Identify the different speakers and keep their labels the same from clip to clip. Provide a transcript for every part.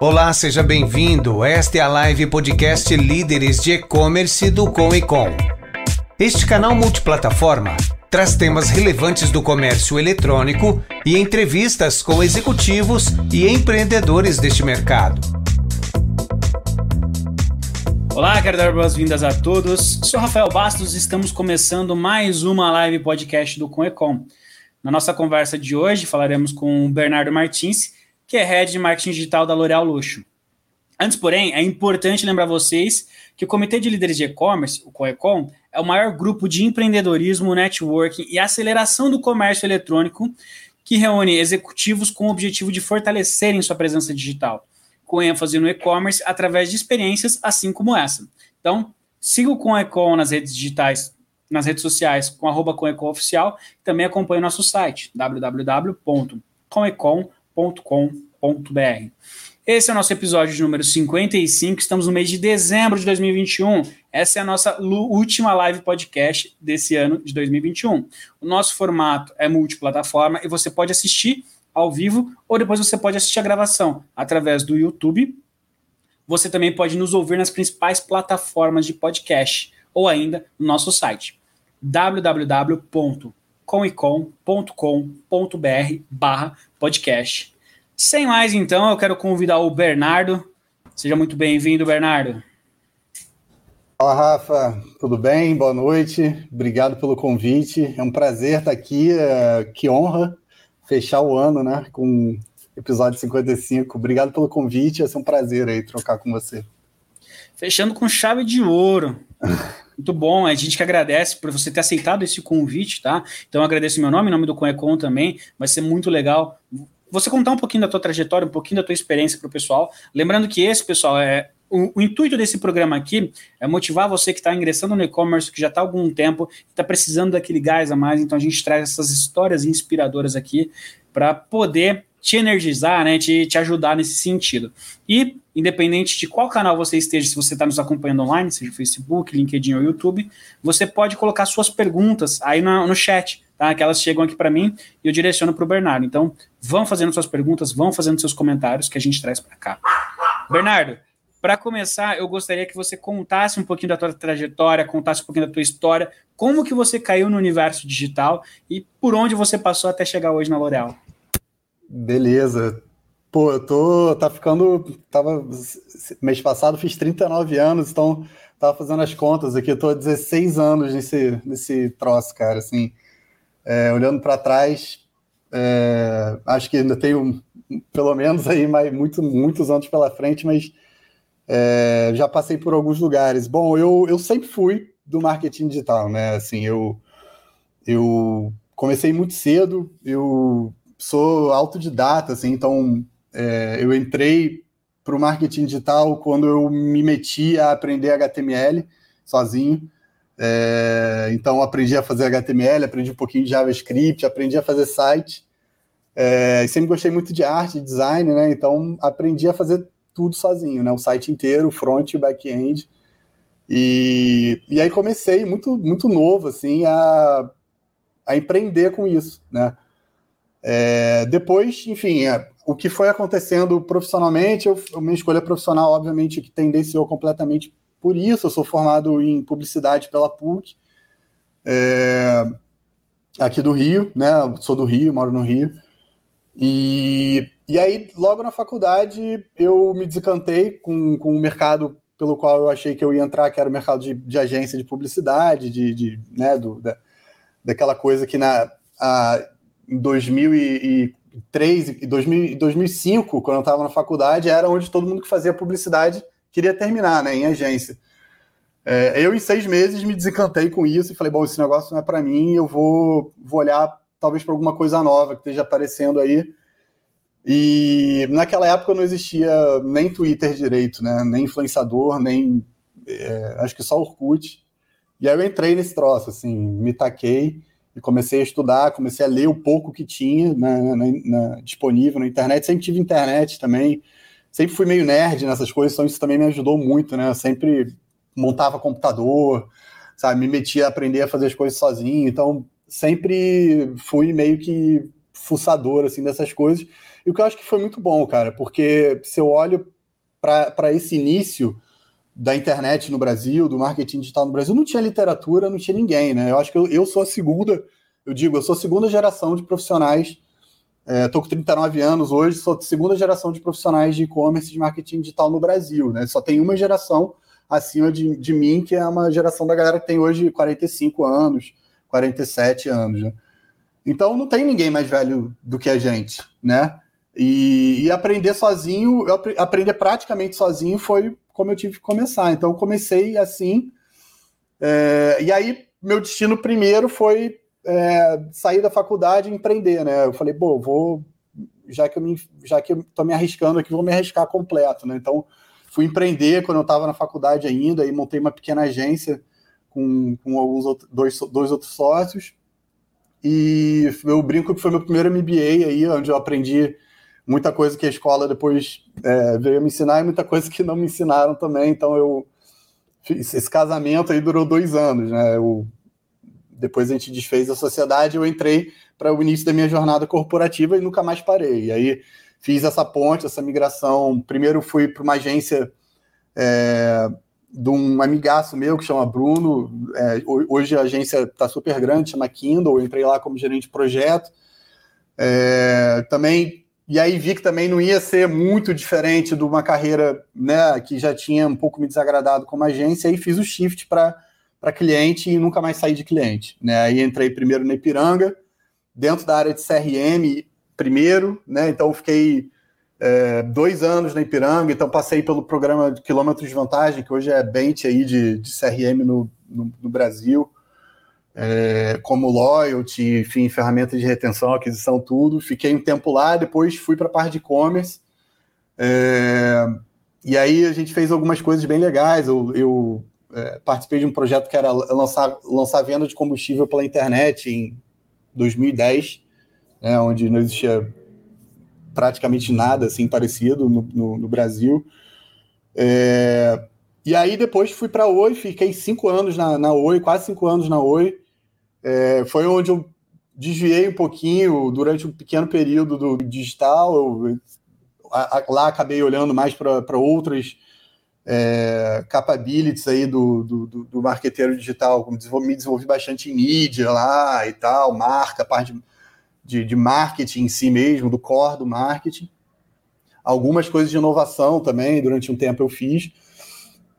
Speaker 1: Olá, seja bem-vindo. Esta é a live podcast Líderes de E-Commerce do Com e Com. Este canal multiplataforma traz temas relevantes do comércio eletrônico e entrevistas com executivos e empreendedores deste mercado.
Speaker 2: Olá, quero dar boas-vindas a todos. Sou Rafael Bastos e estamos começando mais uma live podcast do Com e Com. Na nossa conversa de hoje falaremos com o Bernardo Martins, que é Head de Marketing Digital da L'Oréal Luxo. Antes, porém, é importante lembrar vocês que o Comitê de Líderes de E-Commerce, o COECOM, é o maior grupo de empreendedorismo, networking e aceleração do comércio eletrônico que reúne executivos com o objetivo de fortalecerem sua presença digital, com ênfase no e-commerce através de experiências assim como essa. Então, siga o COECOM nas redes digitais, nas redes sociais, com arroba COECOM Oficial, e também acompanhe nosso site, www.coecom.com www.cafeinacultura.com.br. Esse é o nosso episódio número 55. Estamos no mês de dezembro de 2021. Essa é a nossa última live podcast desse ano de 2021. O nosso formato é multiplataforma e você pode assistir ao vivo ou depois você pode assistir a gravação através do YouTube. Você também pode nos ouvir nas principais plataformas de podcast ou ainda no nosso site www comicom.com.br barra podcast. Sem mais, então, eu quero convidar o Bernardo. Seja muito bem-vindo, Bernardo.
Speaker 3: Fala, Rafa. Tudo bem? Boa noite. Obrigado pelo convite. É um prazer estar aqui. É, que honra fechar o ano, né? Com episódio 55. Obrigado pelo convite. Vai ser um prazer aí trocar com você.
Speaker 2: Fechando com chave de ouro. Muito bom, a gente que agradece por você ter aceitado esse convite, tá? Então agradeço meu nome, nome do Conecon também, vai ser muito legal você contar um pouquinho da tua trajetória, um pouquinho da tua experiência para o pessoal. Lembrando que esse, pessoal, é o, o, intuito desse programa aqui é motivar você que está ingressando no e-commerce, que já está há algum tempo, está precisando daquele gás a mais. Então a gente traz essas histórias inspiradoras aqui para poder te energizar, né, te, te ajudar nesse sentido. E, independente de qual canal você esteja, se você está nos acompanhando online, seja Facebook, LinkedIn ou YouTube, você pode colocar suas perguntas aí no, no chat, tá? Que elas chegam aqui para mim e eu direciono para o Bernardo. Então, vão fazendo suas perguntas, vão fazendo seus comentários que a gente traz para cá. Bernardo, para começar, eu gostaria que você contasse um pouquinho da tua trajetória, contasse um pouquinho da tua história, como que você caiu no universo digital e por onde você passou até chegar hoje na L'Oréal.
Speaker 3: Beleza. Pô, eu tô. Tá ficando. Tava. Mês passado fiz 39 anos, então tava fazendo as contas aqui. Eu tô há 16 anos nesse, nesse troço, cara. Assim, é, olhando para trás, é, acho que ainda tenho pelo menos aí mais, muito, muitos anos pela frente, mas é, já passei por alguns lugares. Bom, eu, eu sempre fui do marketing digital, né? Assim, eu, eu comecei muito cedo, eu sou autodidata, assim, então é, eu entrei para o marketing digital quando eu me meti a aprender HTML sozinho. É, então aprendi a fazer HTML, aprendi um pouquinho de JavaScript, aprendi a fazer site. É, sempre gostei muito de arte, design, né? Então aprendi a fazer tudo sozinho, né? O site inteiro, front e back-end. E, e aí comecei muito muito novo assim a, a empreender com isso, né? É, depois, enfim, é, o que foi acontecendo profissionalmente, eu, minha escolha profissional, obviamente, que tendenciou completamente por isso. Eu sou formado em publicidade pela PUC, é, aqui do Rio, né? Sou do Rio, moro no Rio. E, e aí, logo na faculdade, eu me desencantei com, com o mercado pelo qual eu achei que eu ia entrar, que era o mercado de, de agência de publicidade, de, de né, do, da, daquela coisa que na, a, em 2003 e 2005, quando eu estava na faculdade, era onde todo mundo que fazia publicidade queria terminar, né, em agência. É, eu, em seis meses, me desencantei com isso e falei: bom, esse negócio não é para mim, eu vou, vou olhar talvez para alguma coisa nova que esteja aparecendo aí. E naquela época não existia nem Twitter direito, né? nem influenciador, nem. É, acho que só Orkut. E aí eu entrei nesse troço, assim, me taquei e comecei a estudar, comecei a ler o pouco que tinha na, na, na, disponível na internet. Sempre tive internet também, sempre fui meio nerd nessas coisas, então isso também me ajudou muito, né? Eu sempre montava computador, sabe? Me metia a aprender a fazer as coisas sozinho, então sempre fui meio que fuçador assim dessas coisas. E o que eu acho que foi muito bom, cara, porque se eu olho para esse início da internet no Brasil, do marketing digital no Brasil, não tinha literatura, não tinha ninguém, né? Eu acho que eu, eu sou a segunda, eu digo, eu sou a segunda geração de profissionais. Estou é, com 39 anos hoje, sou a segunda geração de profissionais de e-commerce de marketing digital no Brasil, né? Só tem uma geração acima de, de mim, que é uma geração da galera que tem hoje 45 anos, 47 anos, né? Então não tem ninguém mais velho do que a gente, né? E, e aprender sozinho, eu aprender praticamente sozinho foi como eu tive que começar. Então comecei assim. É, e aí meu destino primeiro foi é, sair da faculdade e empreender, né? Eu falei, pô, vou já que eu me, já que eu tô me arriscando aqui, vou me arriscar completo, né? Então fui empreender quando eu estava na faculdade ainda e montei uma pequena agência com, com alguns dois, dois outros sócios e eu brinco que foi meu primeiro MBA aí, onde eu aprendi muita coisa que a escola depois é, veio me ensinar e muita coisa que não me ensinaram também. Então eu esse casamento aí durou dois anos, né? Eu, depois a gente desfez a sociedade, eu entrei para o início da minha jornada corporativa e nunca mais parei. E aí fiz essa ponte, essa migração. Primeiro fui para uma agência é, de um amigaço meu que chama Bruno. É, hoje a agência está super grande, chama Kindle. Eu entrei lá como gerente de projeto. É, também e aí vi que também não ia ser muito diferente de uma carreira né, que já tinha um pouco me desagradado como agência, e fiz o shift para cliente e nunca mais saí de cliente. Né? Aí entrei primeiro na Ipiranga, dentro da área de CRM primeiro, né? então fiquei é, dois anos na Ipiranga, então passei pelo programa de quilômetros de vantagem, que hoje é bench aí de, de CRM no, no, no Brasil, é, como loyalty, enfim, ferramentas de retenção, aquisição, tudo. Fiquei um tempo lá, depois fui para a parte de e-commerce. É, e aí a gente fez algumas coisas bem legais. Eu, eu é, participei de um projeto que era lançar, lançar venda de combustível pela internet em 2010, né, onde não existia praticamente nada assim parecido no, no, no Brasil. É, e aí depois fui para a Oi, fiquei cinco anos na, na Oi, quase cinco anos na Oi. É, foi onde eu desviei um pouquinho durante um pequeno período do digital. Eu, a, a, lá acabei olhando mais para outras é, capabilities aí do, do, do, do marqueteiro digital. Me desenvolvi bastante em mídia lá e tal, marca, parte de, de marketing em si mesmo, do core do marketing. Algumas coisas de inovação também, durante um tempo eu fiz.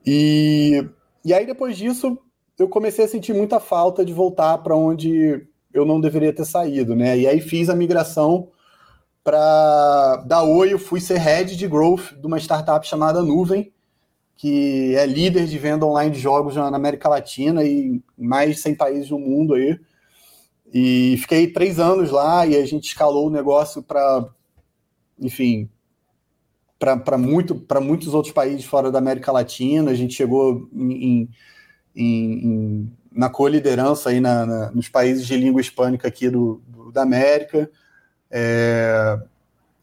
Speaker 3: E, e aí, depois disso, eu comecei a sentir muita falta de voltar para onde eu não deveria ter saído, né? E aí fiz a migração para da Oi, eu fui ser head de growth de uma startup chamada Nuvem, que é líder de venda online de jogos na América Latina e mais de 100 países no mundo aí. E fiquei três anos lá e a gente escalou o negócio para, enfim, para muito, muitos outros países fora da América Latina. A gente chegou em, em, em na co-liderança aí na, na, nos países de língua hispânica aqui do, do da América. É,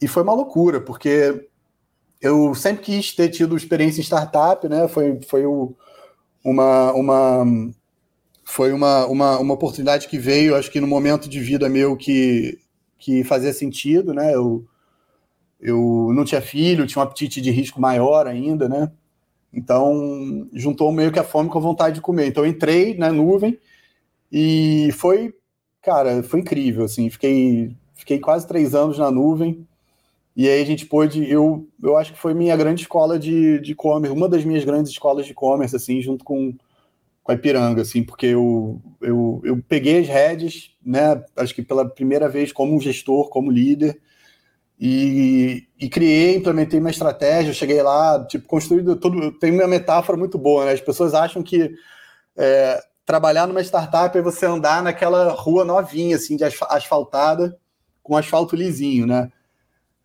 Speaker 3: e foi uma loucura, porque eu sempre quis ter tido experiência em startup, né? Foi, foi o, uma, uma foi uma, uma, uma oportunidade que veio, acho que no momento de vida meu que, que fazia sentido, né? Eu, eu não tinha filho, tinha um apetite de risco maior ainda, né? Então, juntou meio que a fome com a vontade de comer. Então, entrei na nuvem e foi, cara, foi incrível, assim. Fiquei, fiquei quase três anos na nuvem. E aí a gente pôde, eu, eu acho que foi minha grande escola de e-commerce, uma das minhas grandes escolas de e-commerce, assim, junto com, com a Ipiranga, assim, porque eu, eu, eu peguei as redes, né, acho que pela primeira vez como gestor, como líder, e, e criei, implementei uma estratégia, cheguei lá, tipo, construído tudo, tem uma metáfora muito boa, né, as pessoas acham que é, trabalhar numa startup é você andar naquela rua novinha, assim, de asfaltada, com asfalto lisinho, né,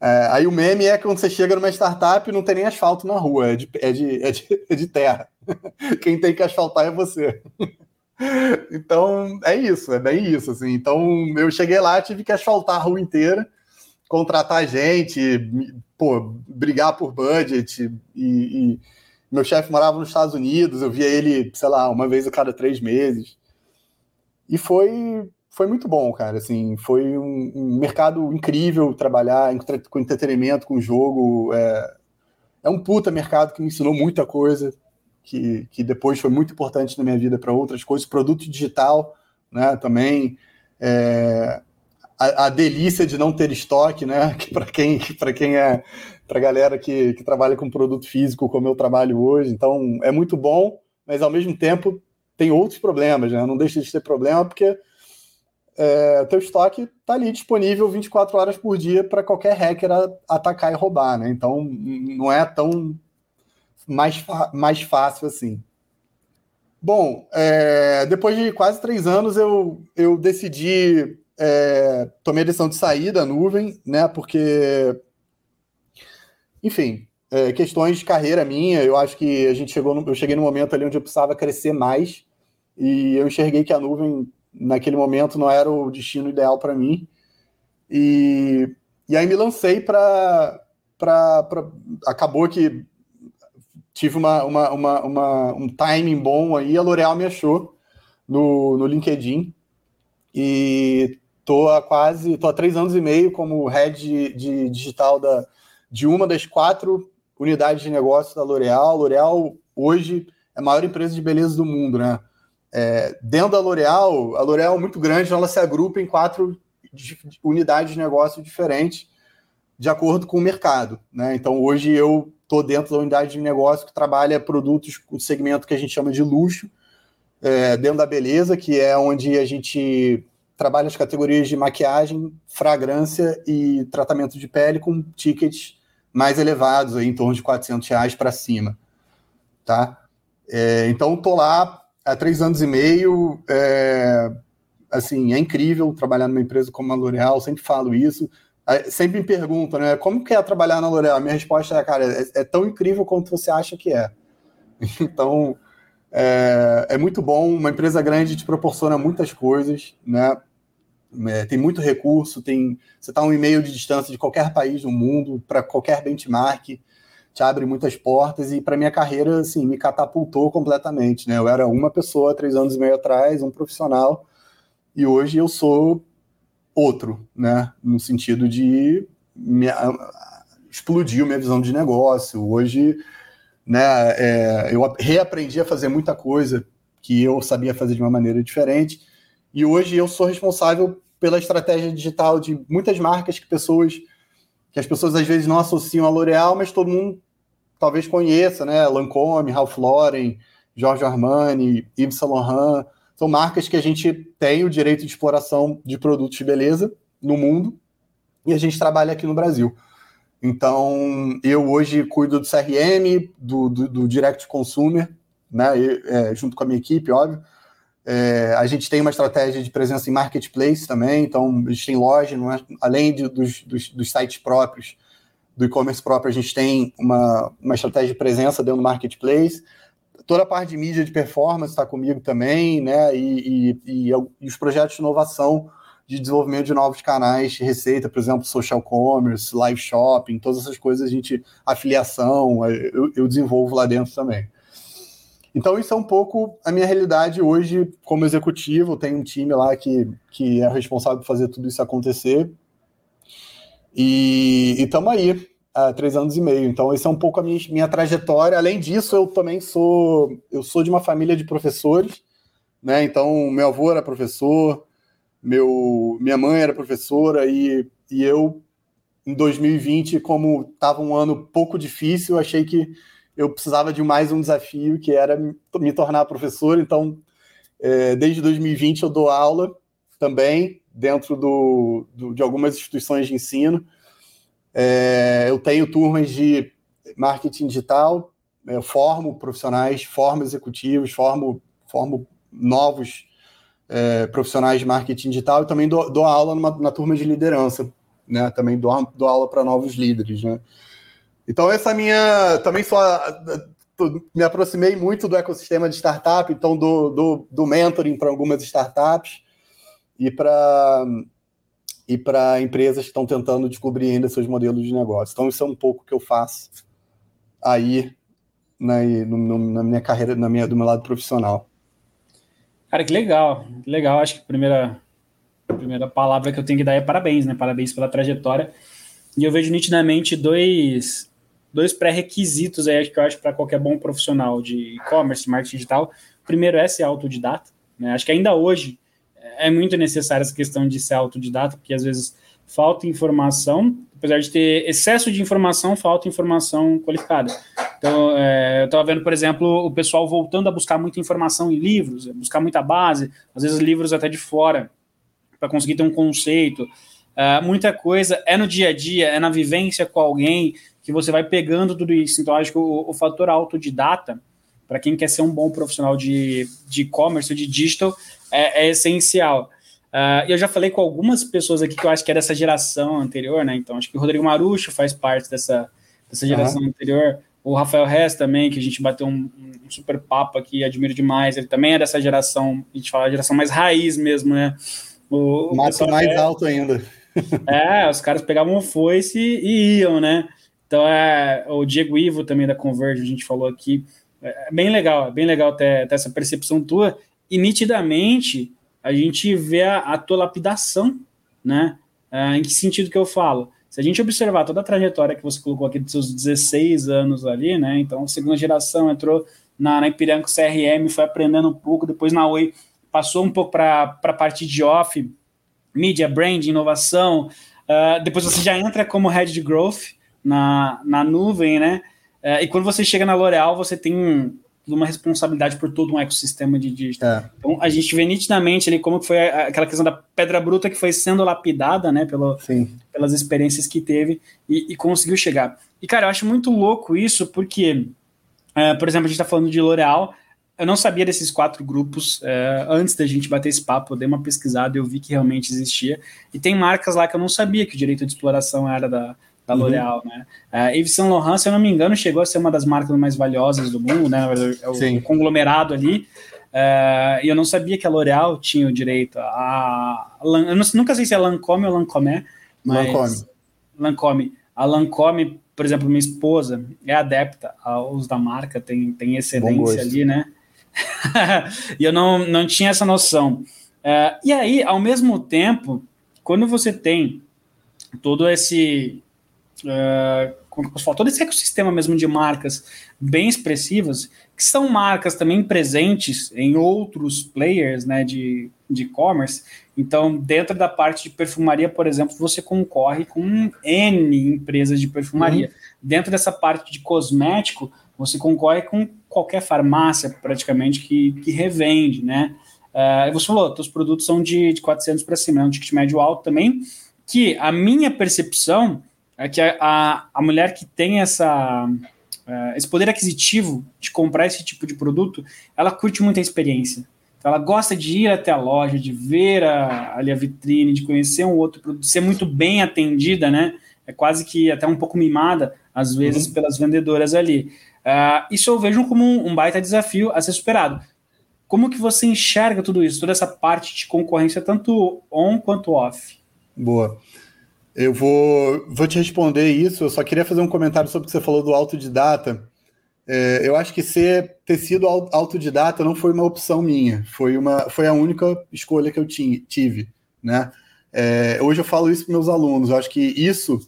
Speaker 3: é, aí o meme é quando você chega numa startup e não tem nem asfalto na rua, é de, é de, é de, é de terra. Quem tem que asfaltar é você. então, é isso, é bem isso. Assim. Então, eu cheguei lá, tive que asfaltar a rua inteira, contratar gente, pô, brigar por budget. E, e meu chefe morava nos Estados Unidos, eu via ele, sei lá, uma vez a cada três meses. E foi foi muito bom, cara. Assim, foi um, um mercado incrível trabalhar com entretenimento, com jogo. É, é um puta mercado que me ensinou muita coisa, que, que depois foi muito importante na minha vida para outras coisas. Produto digital, né? Também. É, a, a, delícia de não ter estoque, né? Que para quem, para quem é, para galera que, que trabalha com produto físico, como eu trabalho hoje, então é muito bom, mas ao mesmo tempo tem outros problemas, né? Não deixa de ter problema porque é, teu estoque está ali disponível 24 horas por dia para qualquer hacker atacar e roubar, né? Então não é tão mais, mais fácil assim. Bom, é, depois de quase três anos eu, eu decidi, é, tomei a decisão de sair da nuvem, né? Porque, enfim, é, questões de carreira minha, eu acho que a gente chegou, no, eu cheguei no momento ali onde eu precisava crescer mais e eu enxerguei que a nuvem naquele momento não era o destino ideal para mim. E, e aí me lancei para. Acabou que tive uma, uma, uma, uma, um timing bom aí, a L'Oréal me achou no, no LinkedIn. E tô há quase, tô há três anos e meio como head de, de digital da, de uma das quatro unidades de negócio da L'Oréal. L'Oréal hoje é a maior empresa de beleza do mundo, né? É, dentro da L'Oréal, a L'Oréal é muito grande, ela se agrupa em quatro unidades de negócio diferentes, de acordo com o mercado. Né? Então, hoje eu estou dentro da unidade de negócio que trabalha produtos com segmento que a gente chama de luxo, é, dentro da beleza, que é onde a gente trabalha as categorias de maquiagem, fragrância e tratamento de pele com tickets mais elevados, aí, em torno de 400 reais para cima. Tá? É, então, estou lá há três anos e meio. É, assim, é incrível trabalhar numa empresa como a L'Oréal, sempre falo isso. Sempre me perguntam, né? Como que é trabalhar na L'Oréal? Minha resposta é, cara, é, é, tão incrível quanto você acha que é. Então, é, é, muito bom. Uma empresa grande te proporciona muitas coisas, né? É, tem muito recurso, tem você está um e-mail de distância de qualquer país do mundo para qualquer benchmark te abre muitas portas e para minha carreira assim me catapultou completamente né? Eu era uma pessoa três anos e meio atrás um profissional e hoje eu sou outro né? No sentido de me, explodiu minha visão de negócio. Hoje né é, eu reaprendi a fazer muita coisa que eu sabia fazer de uma maneira diferente e hoje eu sou responsável pela estratégia digital de muitas marcas que pessoas que as pessoas às vezes não associam a L'Oréal, mas todo mundo talvez conheça, né? Lancôme, Ralph Lauren, Giorgio Armani, Yves Saint Laurent, são marcas que a gente tem o direito de exploração de produtos de beleza no mundo e a gente trabalha aqui no Brasil. Então, eu hoje cuido do CRM, do, do, do Direct Consumer, né, é, junto com a minha equipe, óbvio. É, a gente tem uma estratégia de presença em marketplace também, então a gente tem loja, é? além de, dos, dos, dos, sites próprios, do e-commerce próprio, a gente tem uma, uma estratégia de presença dentro do marketplace. Toda a parte de mídia de performance está comigo também, né? E, e, e, e, os projetos de inovação de desenvolvimento de novos canais de receita, por exemplo, social commerce, live shopping, todas essas coisas, a gente, afiliação, eu, eu desenvolvo lá dentro também. Então, isso é um pouco a minha realidade hoje como executivo. Tem um time lá que, que é responsável por fazer tudo isso acontecer. E estamos aí há três anos e meio. Então, essa é um pouco a minha, minha trajetória. Além disso, eu também sou eu sou de uma família de professores, né? Então, meu avô era professor, meu minha mãe era professora e, e eu em 2020, como estava um ano pouco difícil, achei que eu precisava de mais um desafio, que era me tornar professor. Então, é, desde 2020 eu dou aula também dentro do, do de algumas instituições de ensino. É, eu tenho turmas de marketing digital, eu é, formo profissionais, formo executivos, formo, formo novos é, profissionais de marketing digital e também dou, dou aula numa, na turma de liderança, né? Também dou, dou aula para novos líderes, né? Então essa minha também só me aproximei muito do ecossistema de startup, então do, do, do mentoring para algumas startups e para e para empresas que estão tentando descobrir ainda seus modelos de negócio. Então, isso é um pouco que eu faço aí na, no, na minha carreira, na minha, do meu lado profissional.
Speaker 2: Cara, que legal, legal. Acho que a primeira, primeira palavra que eu tenho que dar é parabéns, né? Parabéns pela trajetória. E eu vejo nitidamente dois, dois pré-requisitos aí que eu acho para qualquer bom profissional de e-commerce, marketing digital. O primeiro é ser autodidata. Né? Acho que ainda hoje é muito necessária essa questão de ser autodidata, porque às vezes falta informação, apesar de ter excesso de informação, falta informação qualificada. Então, é, eu estava vendo, por exemplo, o pessoal voltando a buscar muita informação em livros, buscar muita base, às vezes livros até de fora, para conseguir ter um conceito. Uh, muita coisa é no dia a dia, é na vivência com alguém que você vai pegando tudo isso. Então, acho que o, o fator autodidata, para quem quer ser um bom profissional de e-commerce, de, de digital, é, é essencial. Uh, eu já falei com algumas pessoas aqui que eu acho que é dessa geração anterior, né? Então, acho que o Rodrigo Marucho faz parte dessa, dessa geração uhum. anterior. O Rafael Hess também, que a gente bateu um, um, super papo aqui, admiro demais. Ele também é dessa geração, a gente fala geração mais raiz mesmo, né?
Speaker 3: O, Mato mais é, alto ainda.
Speaker 2: É, os caras pegavam o foice e, e iam, né? Então, é, o Diego Ivo também da Converge, a gente falou aqui. É bem legal, é bem legal ter, ter essa percepção tua. E nitidamente a gente vê a, a tua lapidação, né? É, em que sentido que eu falo? Se a gente observar toda a trajetória que você colocou aqui dos seus 16 anos ali, né? Então, segunda geração entrou na, na Ipiranga CRM, foi aprendendo um pouco, depois na Oi passou um pouco para a parte de off, mídia, brand, inovação. Uh, depois você já entra como head de growth na, na nuvem, né? Uh, e quando você chega na L'Oréal, você tem uma responsabilidade por todo um ecossistema de digital. É. Então a gente vê nitidamente ali como foi aquela questão da pedra bruta que foi sendo lapidada, né, pelo, pelas experiências que teve e, e, conseguiu chegar. E cara, eu acho muito louco isso porque, é, por exemplo, a gente está falando de L'Oréal, eu não sabia desses quatro grupos é, antes da gente bater esse papo, eu dei uma pesquisada e eu vi que realmente existia. E tem marcas lá que eu não sabia que o direito de exploração era da, da uhum. L'Oréal, né? A Yves Saint Laurent, se eu não me engano, chegou a ser uma das marcas mais valiosas do mundo, né? É o Sim. conglomerado ali. Uh, e eu não sabia que a L'Oréal tinha o direito a, eu nunca sei se é Lancome ou Lancome, mas Lancome. Lancome. A Lancome, por exemplo, minha esposa é adepta ao uso da marca, tem, tem excelência ali, né? e eu não, não tinha essa noção. Uh, e aí, ao mesmo tempo, quando você tem todo esse uh, como eu posso falar, todo esse ecossistema mesmo de marcas bem expressivas, que são marcas também presentes em outros players né, de e-commerce. Então, dentro da parte de perfumaria, por exemplo, você concorre com N empresas de perfumaria. Uhum. Dentro dessa parte de cosmético, você concorre com qualquer farmácia, praticamente, que, que revende, né? Uh, você falou, os produtos são de, de 400 para cima, é um ticket médio alto também, que a minha percepção é que a, a mulher que tem essa, uh, esse poder aquisitivo de comprar esse tipo de produto, ela curte muito a experiência. Então, ela gosta de ir até a loja, de ver a, ali a vitrine, de conhecer um outro produto, ser muito bem atendida, né? É quase que até um pouco mimada, às vezes, uhum. pelas vendedoras ali. Uh, isso eu vejo como um, um baita desafio a ser superado. Como que você enxerga tudo isso, toda essa parte de concorrência, tanto on quanto off?
Speaker 3: Boa. Eu vou, vou te responder isso. Eu só queria fazer um comentário sobre o que você falou do autodidata. É, eu acho que ser, ter sido autodidata não foi uma opção minha, foi, uma, foi a única escolha que eu tinha, tive. Né? É, hoje eu falo isso para meus alunos. Eu acho que isso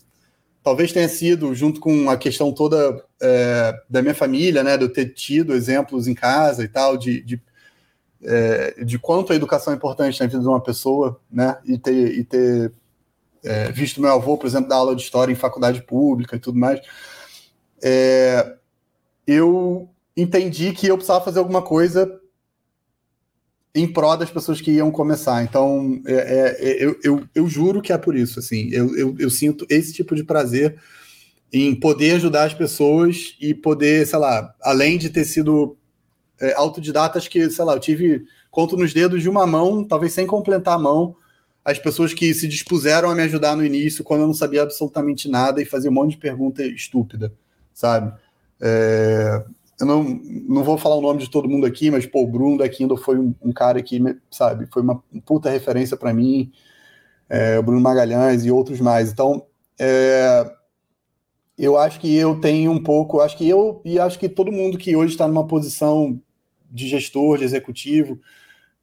Speaker 3: talvez tenha sido, junto com a questão toda é, da minha família, né, de eu ter tido exemplos em casa e tal, de, de, é, de quanto a educação é importante na vida de uma pessoa, né, e ter, e ter é, visto meu avô, por exemplo, dar aula de história em faculdade pública e tudo mais, é, eu entendi que eu precisava fazer alguma coisa em prol das pessoas que iam começar. Então, é, é, é, eu, eu, eu, juro que é por isso. Assim, eu, eu, eu, sinto esse tipo de prazer em poder ajudar as pessoas e poder, sei lá, além de ter sido é, autodidata, acho que, sei lá, eu tive, conto nos dedos de uma mão, talvez sem completar a mão, as pessoas que se dispuseram a me ajudar no início, quando eu não sabia absolutamente nada e fazia um monte de pergunta estúpida, sabe? É, eu não, não vou falar o nome de todo mundo aqui, mas pô, o Bruno da Kindle foi um, um cara que, sabe, foi uma puta referência para mim, é, o Bruno Magalhães e outros mais. Então, é, eu acho que eu tenho um pouco, acho que eu e acho que todo mundo que hoje está numa posição de gestor, de executivo,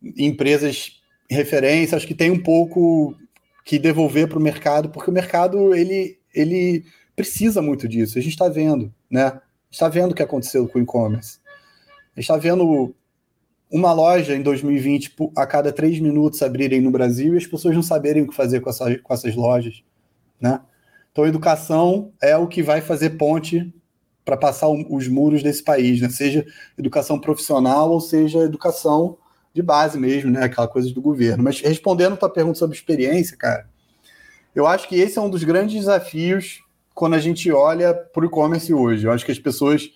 Speaker 3: em empresas referência, acho que tem um pouco que devolver para o mercado, porque o mercado ele, ele precisa muito disso. A gente está vendo, né? está vendo o que aconteceu com o e-commerce. Está vendo uma loja em 2020 a cada três minutos abrirem no Brasil e as pessoas não saberem o que fazer com, essa, com essas lojas, né? Então, educação é o que vai fazer ponte para passar os muros desse país, né? Seja educação profissional ou seja educação de base mesmo, né? Aquela coisa do governo. Mas respondendo a tua pergunta sobre experiência, cara, eu acho que esse é um dos grandes desafios quando a gente olha para o e-commerce hoje. Eu acho que as pessoas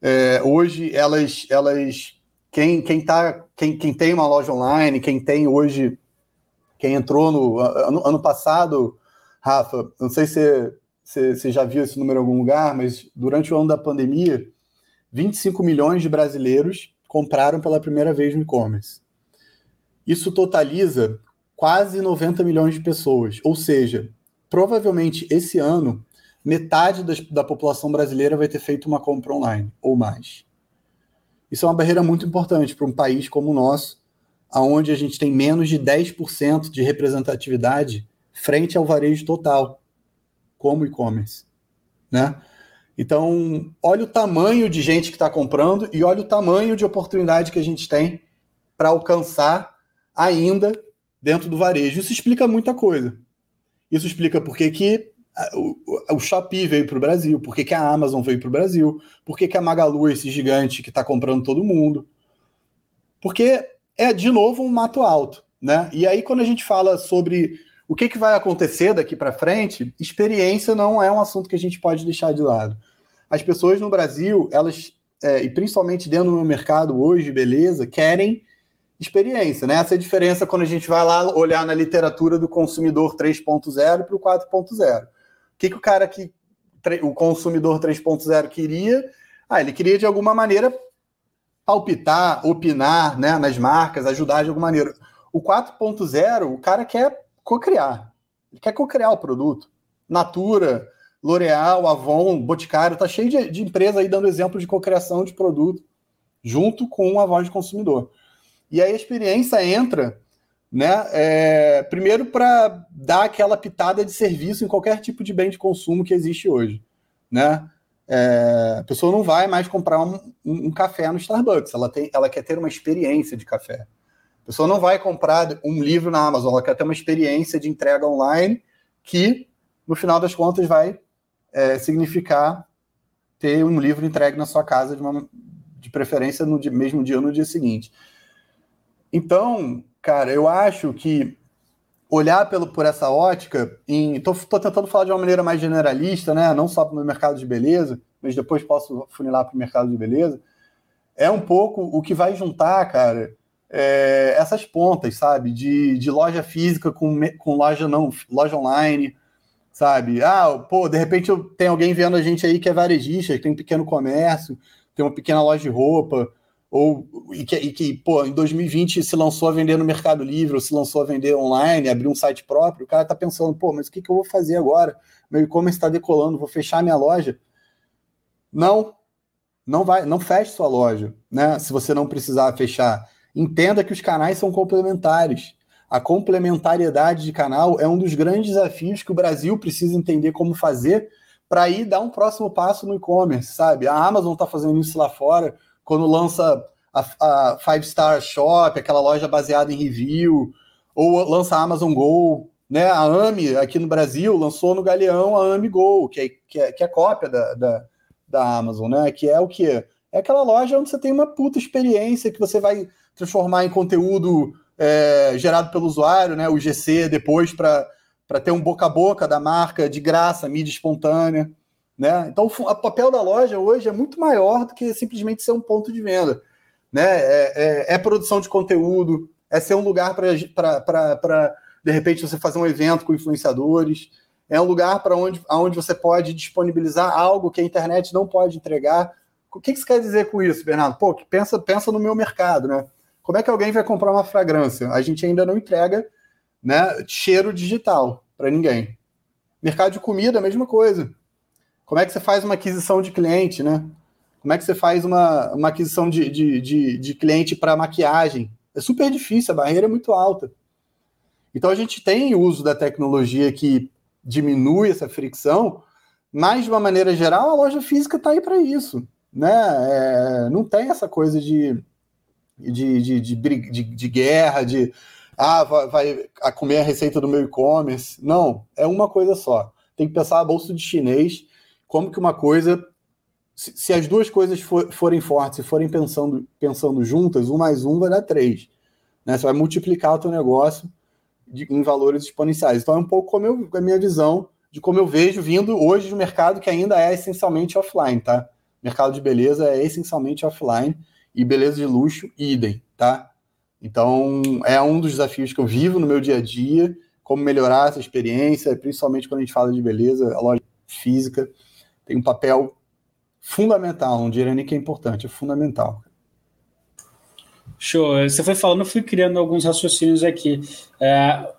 Speaker 3: é, hoje elas elas quem quem tá quem, quem tem uma loja online, quem tem hoje quem entrou no ano, ano passado, Rafa, não sei se você já viu esse número em algum lugar, mas durante o ano da pandemia, 25 milhões de brasileiros compraram pela primeira vez no e-commerce. Isso totaliza quase 90 milhões de pessoas. Ou seja, provavelmente esse ano, metade das, da população brasileira vai ter feito uma compra online ou mais. Isso é uma barreira muito importante para um país como o nosso, onde a gente tem menos de 10% de representatividade frente ao varejo total, como e-commerce. Né? Então, olha o tamanho de gente que está comprando e olha o tamanho de oportunidade que a gente tem para alcançar ainda dentro do varejo. Isso explica muita coisa. Isso explica por que, que o, o Shopee veio para o Brasil, por que, que a Amazon veio para o Brasil, por que, que a Magalu, esse gigante que está comprando todo mundo. Porque é, de novo, um mato alto. Né? E aí, quando a gente fala sobre o que, que vai acontecer daqui para frente, experiência não é um assunto que a gente pode deixar de lado. As pessoas no Brasil, elas, é, e principalmente dentro do mercado hoje, beleza, querem experiência, né? Essa é a diferença quando a gente vai lá olhar na literatura do consumidor 3.0 para o 4.0. O que, que o cara que o consumidor 3.0 queria? Ah, ele queria de alguma maneira palpitar, opinar, né, nas marcas, ajudar de alguma maneira. O 4.0, o cara quer co-criar. Ele quer co-criar o produto. Natura, L'Oréal, Avon, Boticário, tá cheio de, de empresa aí dando exemplo de co-criação de produto junto com a voz do consumidor. E aí a experiência entra, né? É, primeiro para dar aquela pitada de serviço em qualquer tipo de bem de consumo que existe hoje, né? É, a pessoa não vai mais comprar um, um, um, café no Starbucks, ela, tem, ela quer ter uma experiência de café. A pessoa não vai comprar um livro na Amazon, ela quer ter uma experiência de entrega online que, no final das contas, vai é, significar ter um livro entregue na sua casa, de, uma, de preferência no dia, mesmo dia ou no dia seguinte. Então, cara, eu acho que olhar pelo, por essa ótica, estou tentando falar de uma maneira mais generalista, né? não só para o mercado de beleza, mas depois posso funilar para o mercado de beleza, é um pouco o que vai juntar, cara, é, essas pontas, sabe? De, de loja física com, com loja não, loja online, sabe? Ah, pô, de repente tem alguém vendo a gente aí que é varejista, que tem um pequeno comércio, tem uma pequena loja de roupa, ou e que, e que, pô, em 2020 se lançou a vender no Mercado Livre, ou se lançou a vender online, abriu um site próprio, o cara tá pensando, pô, mas o que, que eu vou fazer agora? Meu e-commerce está decolando, vou fechar minha loja. Não, não vai, não feche sua loja, né? Se você não precisar fechar Entenda que os canais são complementares. A complementariedade de canal é um dos grandes desafios que o Brasil precisa entender como fazer para ir dar um próximo passo no e-commerce, sabe? A Amazon está fazendo isso lá fora, quando lança a, a, Five Star Shop, aquela loja baseada em review, ou lança a Amazon Go, né? A AMI, aqui no Brasil, lançou no Galeão a AMI Go, que é, que é, que é cópia da, da, da Amazon, né? Que é o que? É aquela loja onde você tem uma puta experiência que você vai transformar em conteúdo é, gerado pelo usuário, né, o GC depois para ter um boca a boca da marca de graça, mídia espontânea. Né? Então, o papel da loja hoje é muito maior do que simplesmente ser um ponto de venda. Né? É, é, é produção de conteúdo, é ser um lugar para, de repente, você fazer um evento com influenciadores, é um lugar para onde, onde você pode disponibilizar algo que a internet não pode entregar. O que, que você quer dizer com isso, Bernardo? Pô, pensa, pensa no meu mercado, né? Como é que alguém vai comprar uma fragrância? A gente ainda não entrega né, cheiro digital para ninguém. Mercado de comida, a mesma coisa. Como é que você faz uma aquisição de cliente, né? Como é que você faz uma, uma aquisição de, de, de, de cliente para maquiagem? É super difícil, a barreira é muito alta. Então a gente tem uso da tecnologia que diminui essa fricção, mas de uma maneira geral a loja física está aí para isso. Né? É, não tem essa coisa de, de, de, de, de, de guerra, de ah, vai, vai a comer a receita do meu e-commerce. Não, é uma coisa só. Tem que pensar a bolsa de chinês, como que uma coisa. Se, as duas coisas for, forem fortes e forem pensando, pensando juntas, um mais um vai dar três. Né? Você vai multiplicar o teu negócio de, em valores exponenciais. Então é um pouco como eu, a minha visão de como eu vejo vindo hoje do mercado que ainda é essencialmente offline, tá? Mercado de beleza é essencialmente offline e beleza de luxo, idem, tá? Então, é um dos desafios que eu vivo no meu dia a dia, como melhorar essa experiência, principalmente quando a gente fala de beleza, a loja física tem um papel fundamental, não diria nem que é importante, é fundamental.
Speaker 2: Show. Você foi falando, eu fui criando alguns raciocínios aqui. É,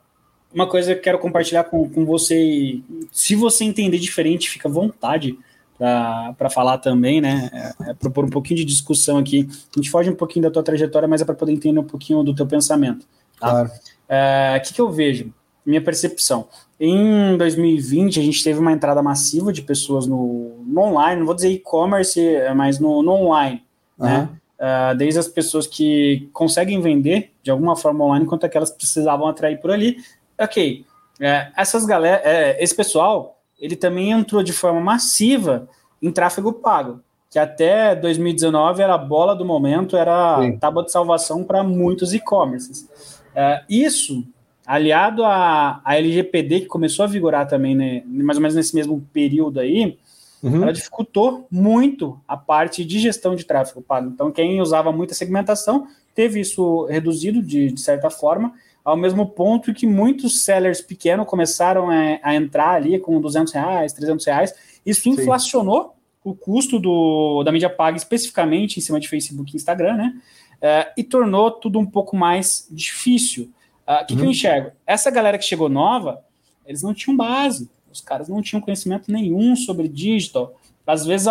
Speaker 2: uma coisa que eu quero compartilhar com, com você, se você entender diferente, fica à vontade para falar também, né? É, é propor um pouquinho de discussão aqui. A gente foge um pouquinho da tua trajetória, mas é para poder entender um pouquinho do teu pensamento. Tá? Claro. É, o é, que, que eu vejo? Minha percepção. Em 2020, a gente teve uma entrada massiva de pessoas no, no online, não vou dizer e-commerce, mas no, no online, uhum. né? Uh, desde as pessoas que conseguem vender de alguma forma online, quanto aquelas que precisavam atrair por ali. Ok, é, essas galera, é, esse pessoal ele também entrou de forma massiva em tráfego pago, que até 2019 era a bola do momento, era Sim. tábua de salvação para muitos e-commerces. É, isso, aliado à, à LGPD, que começou a vigorar também, né, mais ou menos nesse mesmo período aí, uhum. ela dificultou muito a parte de gestão de tráfego pago. Então, quem usava muita segmentação teve isso reduzido de, de certa forma, ao mesmo ponto que muitos sellers pequenos começaram a, a entrar ali com 200 reais, 300 reais. Isso inflacionou Sim. o custo do, da mídia paga, especificamente em cima de Facebook e Instagram, né? Uh, e tornou tudo um pouco mais difícil. O uh, que, uhum. que eu uhum. enxergo? Essa galera que chegou nova, eles não tinham base. Os caras não tinham conhecimento nenhum sobre digital. Às vezes,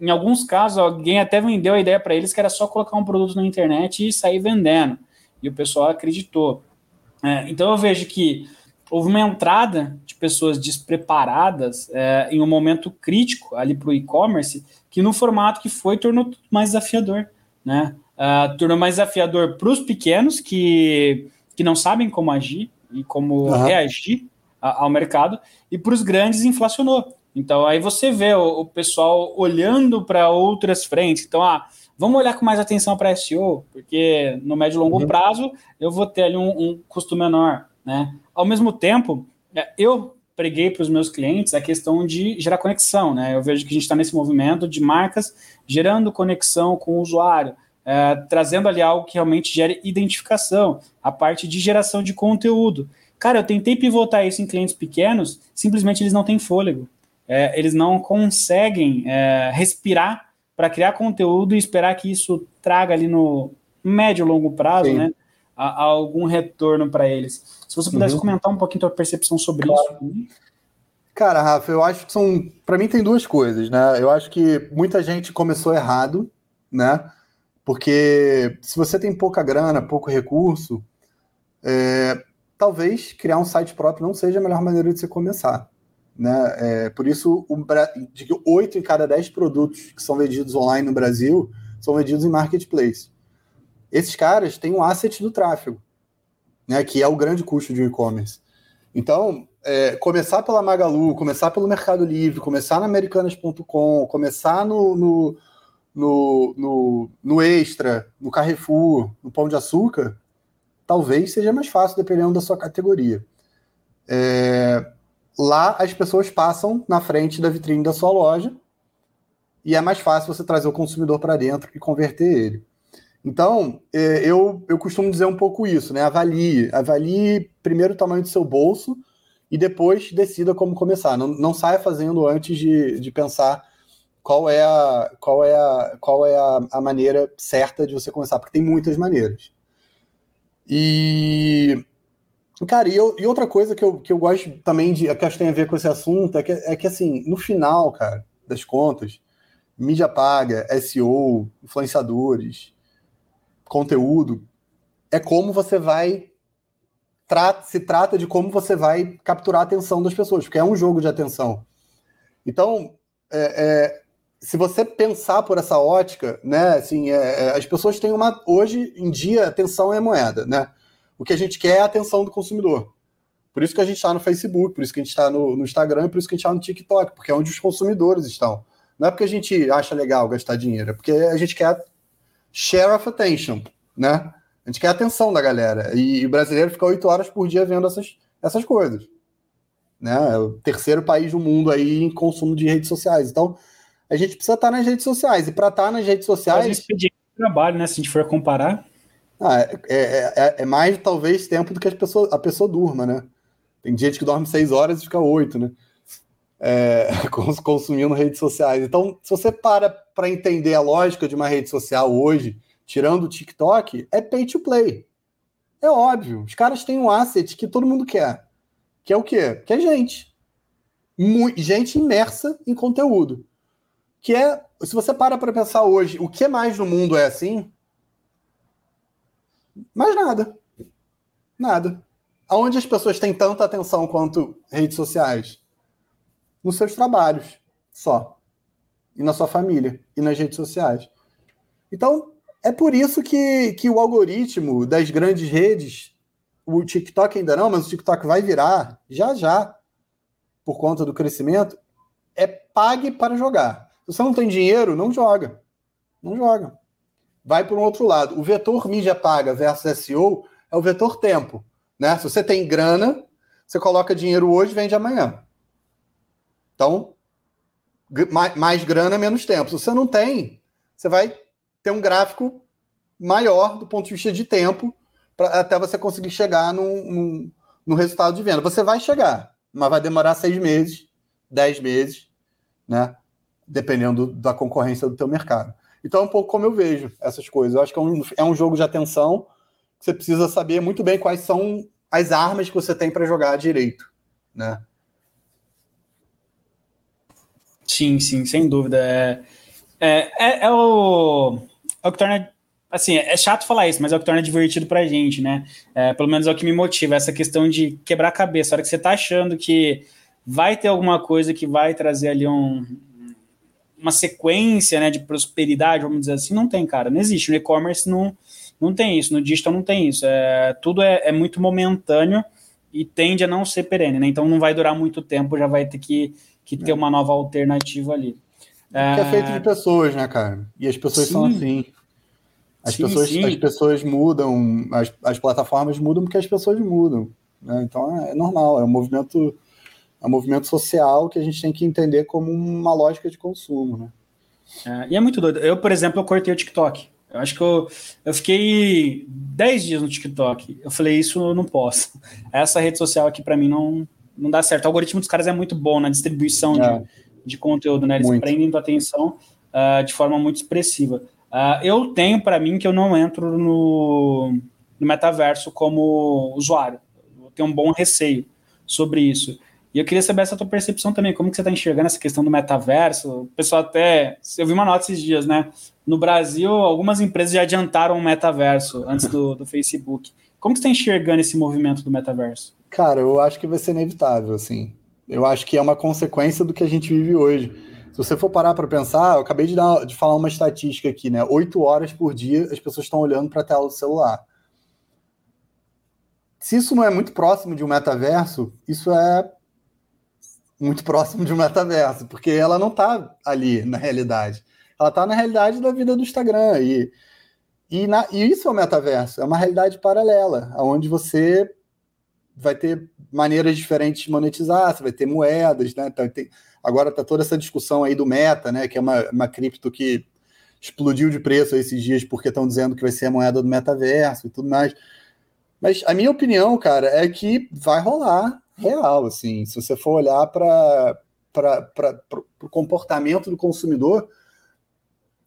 Speaker 2: em alguns casos, alguém até vendeu a ideia para eles que era só colocar um produto na internet e sair vendendo. E o pessoal acreditou. É, então eu vejo que houve uma entrada de pessoas despreparadas é, em um momento crítico ali para o e-commerce, que no formato que foi tornou mais desafiador, né? Uh, tornou mais desafiador para os pequenos que, que não sabem como agir e como uhum. reagir a, ao mercado, e para os grandes inflacionou. Então aí você vê o, o pessoal olhando para outras frentes. Então, ah, Vamos olhar com mais atenção para SEO, porque no médio e longo uhum. prazo eu vou ter ali um, um, custo menor. Né? Ao mesmo tempo, é, eu preguei para os meus clientes a questão de gerar conexão. Né? Eu vejo que a gente está nesse movimento de marcas gerando conexão com o usuário, é, trazendo ali algo que realmente gere identificação, a parte de geração de conteúdo. Cara, eu tentei pivotar isso em clientes pequenos, simplesmente eles não têm fôlego. É, eles não conseguem é, respirar para criar conteúdo e esperar que isso traga ali no médio e longo prazo, Sim. né? A, a algum retorno para eles. Se você pudesse uhum. comentar um pouquinho a tua percepção sobre claro. isso.
Speaker 3: Cara, Rafa, eu acho que são. Para mim, tem duas coisas, né? Eu acho que muita gente começou errado, né? Porque se você tem pouca grana, pouco recurso, é, talvez criar um site próprio não seja a melhor maneira de você começar. Né? É, por isso, o, de que 8 em cada 10 produtos que são vendidos online no Brasil são vendidos em marketplace. Esses caras têm um asset do tráfego, né, que é o grande custo de um e-commerce. Então, é, começar pela Magalu, começar pelo Mercado Livre, começar na Americanas.com, começar no, no, no, no, no Extra, no Carrefour, no Pão de Açúcar, talvez seja mais fácil dependendo da sua categoria. É, Lá as pessoas passam na frente da vitrine da sua loja e é mais fácil você trazer o consumidor para dentro e converter ele. Então, é, eu, eu costumo dizer um pouco isso, né? Avalie, avalie primeiro o tamanho do seu bolso e depois decida como começar. Não, não saia fazendo antes de, de pensar qual é, a, qual é, a, qual é a, a maneira certa de você começar, porque tem muitas maneiras. E Cara, e, eu, e, outra coisa que eu, que eu gosto também de, que acho que tem a ver com esse assunto, é que, é que assim, no final, cara, das contas, mídia paga, SEO, influenciadores, conteúdo, é como você vai tra se trata de como você vai capturar a atenção das pessoas, porque é um jogo de atenção. Então, é, é, se você pensar por essa ótica, né, assim, é, é, as pessoas têm uma. Hoje em dia, atenção é moeda, né? O que a gente quer é a atenção do consumidor. Por isso que a gente está no Facebook, por isso que a gente está no, no, Instagram, por isso que a gente está no TikTok, porque é onde os consumidores estão. Não é porque a gente acha legal gastar dinheiro, é porque a gente quer share of attention, né? A gente quer a atenção da galera. E, e o brasileiro fica oito horas por dia vendo essas, essas coisas. Né? É o terceiro país do mundo aí em consumo de redes sociais. Então, a gente precisa estar nas redes sociais. E para estar nas redes sociais. Mas
Speaker 2: de trabalho, né? Se a gente for comparar.
Speaker 3: Ah, é, é, é, é, mais, talvez, tempo do que a pessoa, a pessoa durma, né? Tem gente que dorme seis horas e fica oito, né? É, consumindo redes sociais. Então, se você para para entender a lógica de uma rede social hoje, tirando o TikTok, é pay to play. É óbvio. Os caras têm um asset que todo mundo quer. Que é o quê? Que é gente. gente imersa em conteúdo. Que é, se você para para pensar hoje, o que mais no mundo é assim? Mais nada. Nada. Aonde as pessoas têm tanta atenção quanto redes sociais? Nos seus trabalhos, só. E na sua família, e nas redes sociais. Então, é por isso que, que o algoritmo das grandes redes, o TikTok ainda não, mas o TikTok vai virar já já, por conta do crescimento, é pague para jogar. Se você não tem dinheiro, não joga. Não joga. Vai para um outro lado. O vetor mídia paga versus SEO é o vetor tempo. Né? Se você tem grana, você coloca dinheiro hoje vende amanhã. Então, mais, grana, menos tempo. Se você não tem, você vai ter um gráfico maior do ponto de vista de tempo para até você conseguir chegar no no resultado de venda. Você vai chegar, mas vai demorar seis meses, dez meses, né? Dependendo da concorrência do teu mercado. Então é um pouco como eu vejo essas coisas. Eu acho que é um, é um jogo de atenção que você precisa saber muito bem quais são as armas que você tem para jogar direito, né?
Speaker 2: Sim, sim, sem dúvida. É, é, é, é o é o que torna. Assim, é chato falar isso, mas é o que torna divertido pra gente, né? É, pelo menos é o que me motiva, essa questão de quebrar a cabeça. A hora que você tá achando que vai ter alguma coisa que vai trazer ali um, uma sequência né, de prosperidade, vamos dizer assim, não tem, cara. Não existe. No e-commerce não, não tem isso, no digital não tem isso. É, tudo é, é muito momentâneo e tende a não ser perene, né? Então não vai durar muito tempo, já vai ter que, que ter é. uma nova alternativa ali.
Speaker 3: Que é feito de pessoas, né, cara? E as pessoas sim. são assim. As, sim, pessoas, sim. as pessoas mudam, as, as plataformas mudam porque as pessoas mudam. Né? Então é, é normal, é um movimento é um movimento social que a gente tem que entender como uma lógica de consumo, né?
Speaker 2: É, e é muito doido. Eu, por exemplo, eu cortei o TikTok. Eu acho que eu, eu fiquei 10 dias no TikTok. Eu falei, isso eu não posso. Essa rede social aqui para mim não, não dá certo. O algoritmo dos caras é muito bom na distribuição é. de, de conteúdo, né? Eles muito. prendem tua atenção uh, de forma muito expressiva. Uh, eu tenho para mim que eu não entro no, no metaverso como usuário. Eu tenho um bom receio sobre isso. E eu queria saber essa tua percepção também, como que você está enxergando essa questão do metaverso? O pessoal até, eu vi uma nota esses dias, né? No Brasil, algumas empresas já adiantaram o metaverso antes do, do Facebook. Como que você está enxergando esse movimento do metaverso?
Speaker 3: Cara, eu acho que vai ser inevitável, assim. Eu acho que é uma consequência do que a gente vive hoje. Se você for parar para pensar, eu acabei de, dar, de falar uma estatística aqui, né? Oito horas por dia as pessoas estão olhando para a tela do celular. Se isso não é muito próximo de um metaverso, isso é muito próximo de um metaverso, porque ela não está ali na realidade. Ela está na realidade da vida do Instagram. E, e, na, e isso é o metaverso, é uma realidade paralela, onde você vai ter maneiras diferentes de monetizar, você vai ter moedas, né? Tá, tem, agora tá toda essa discussão aí do Meta, né? Que é uma, uma cripto que explodiu de preço esses dias porque estão dizendo que vai ser a moeda do metaverso e tudo mais. Mas a minha opinião, cara, é que vai rolar real, assim. Se você for olhar para o comportamento do consumidor,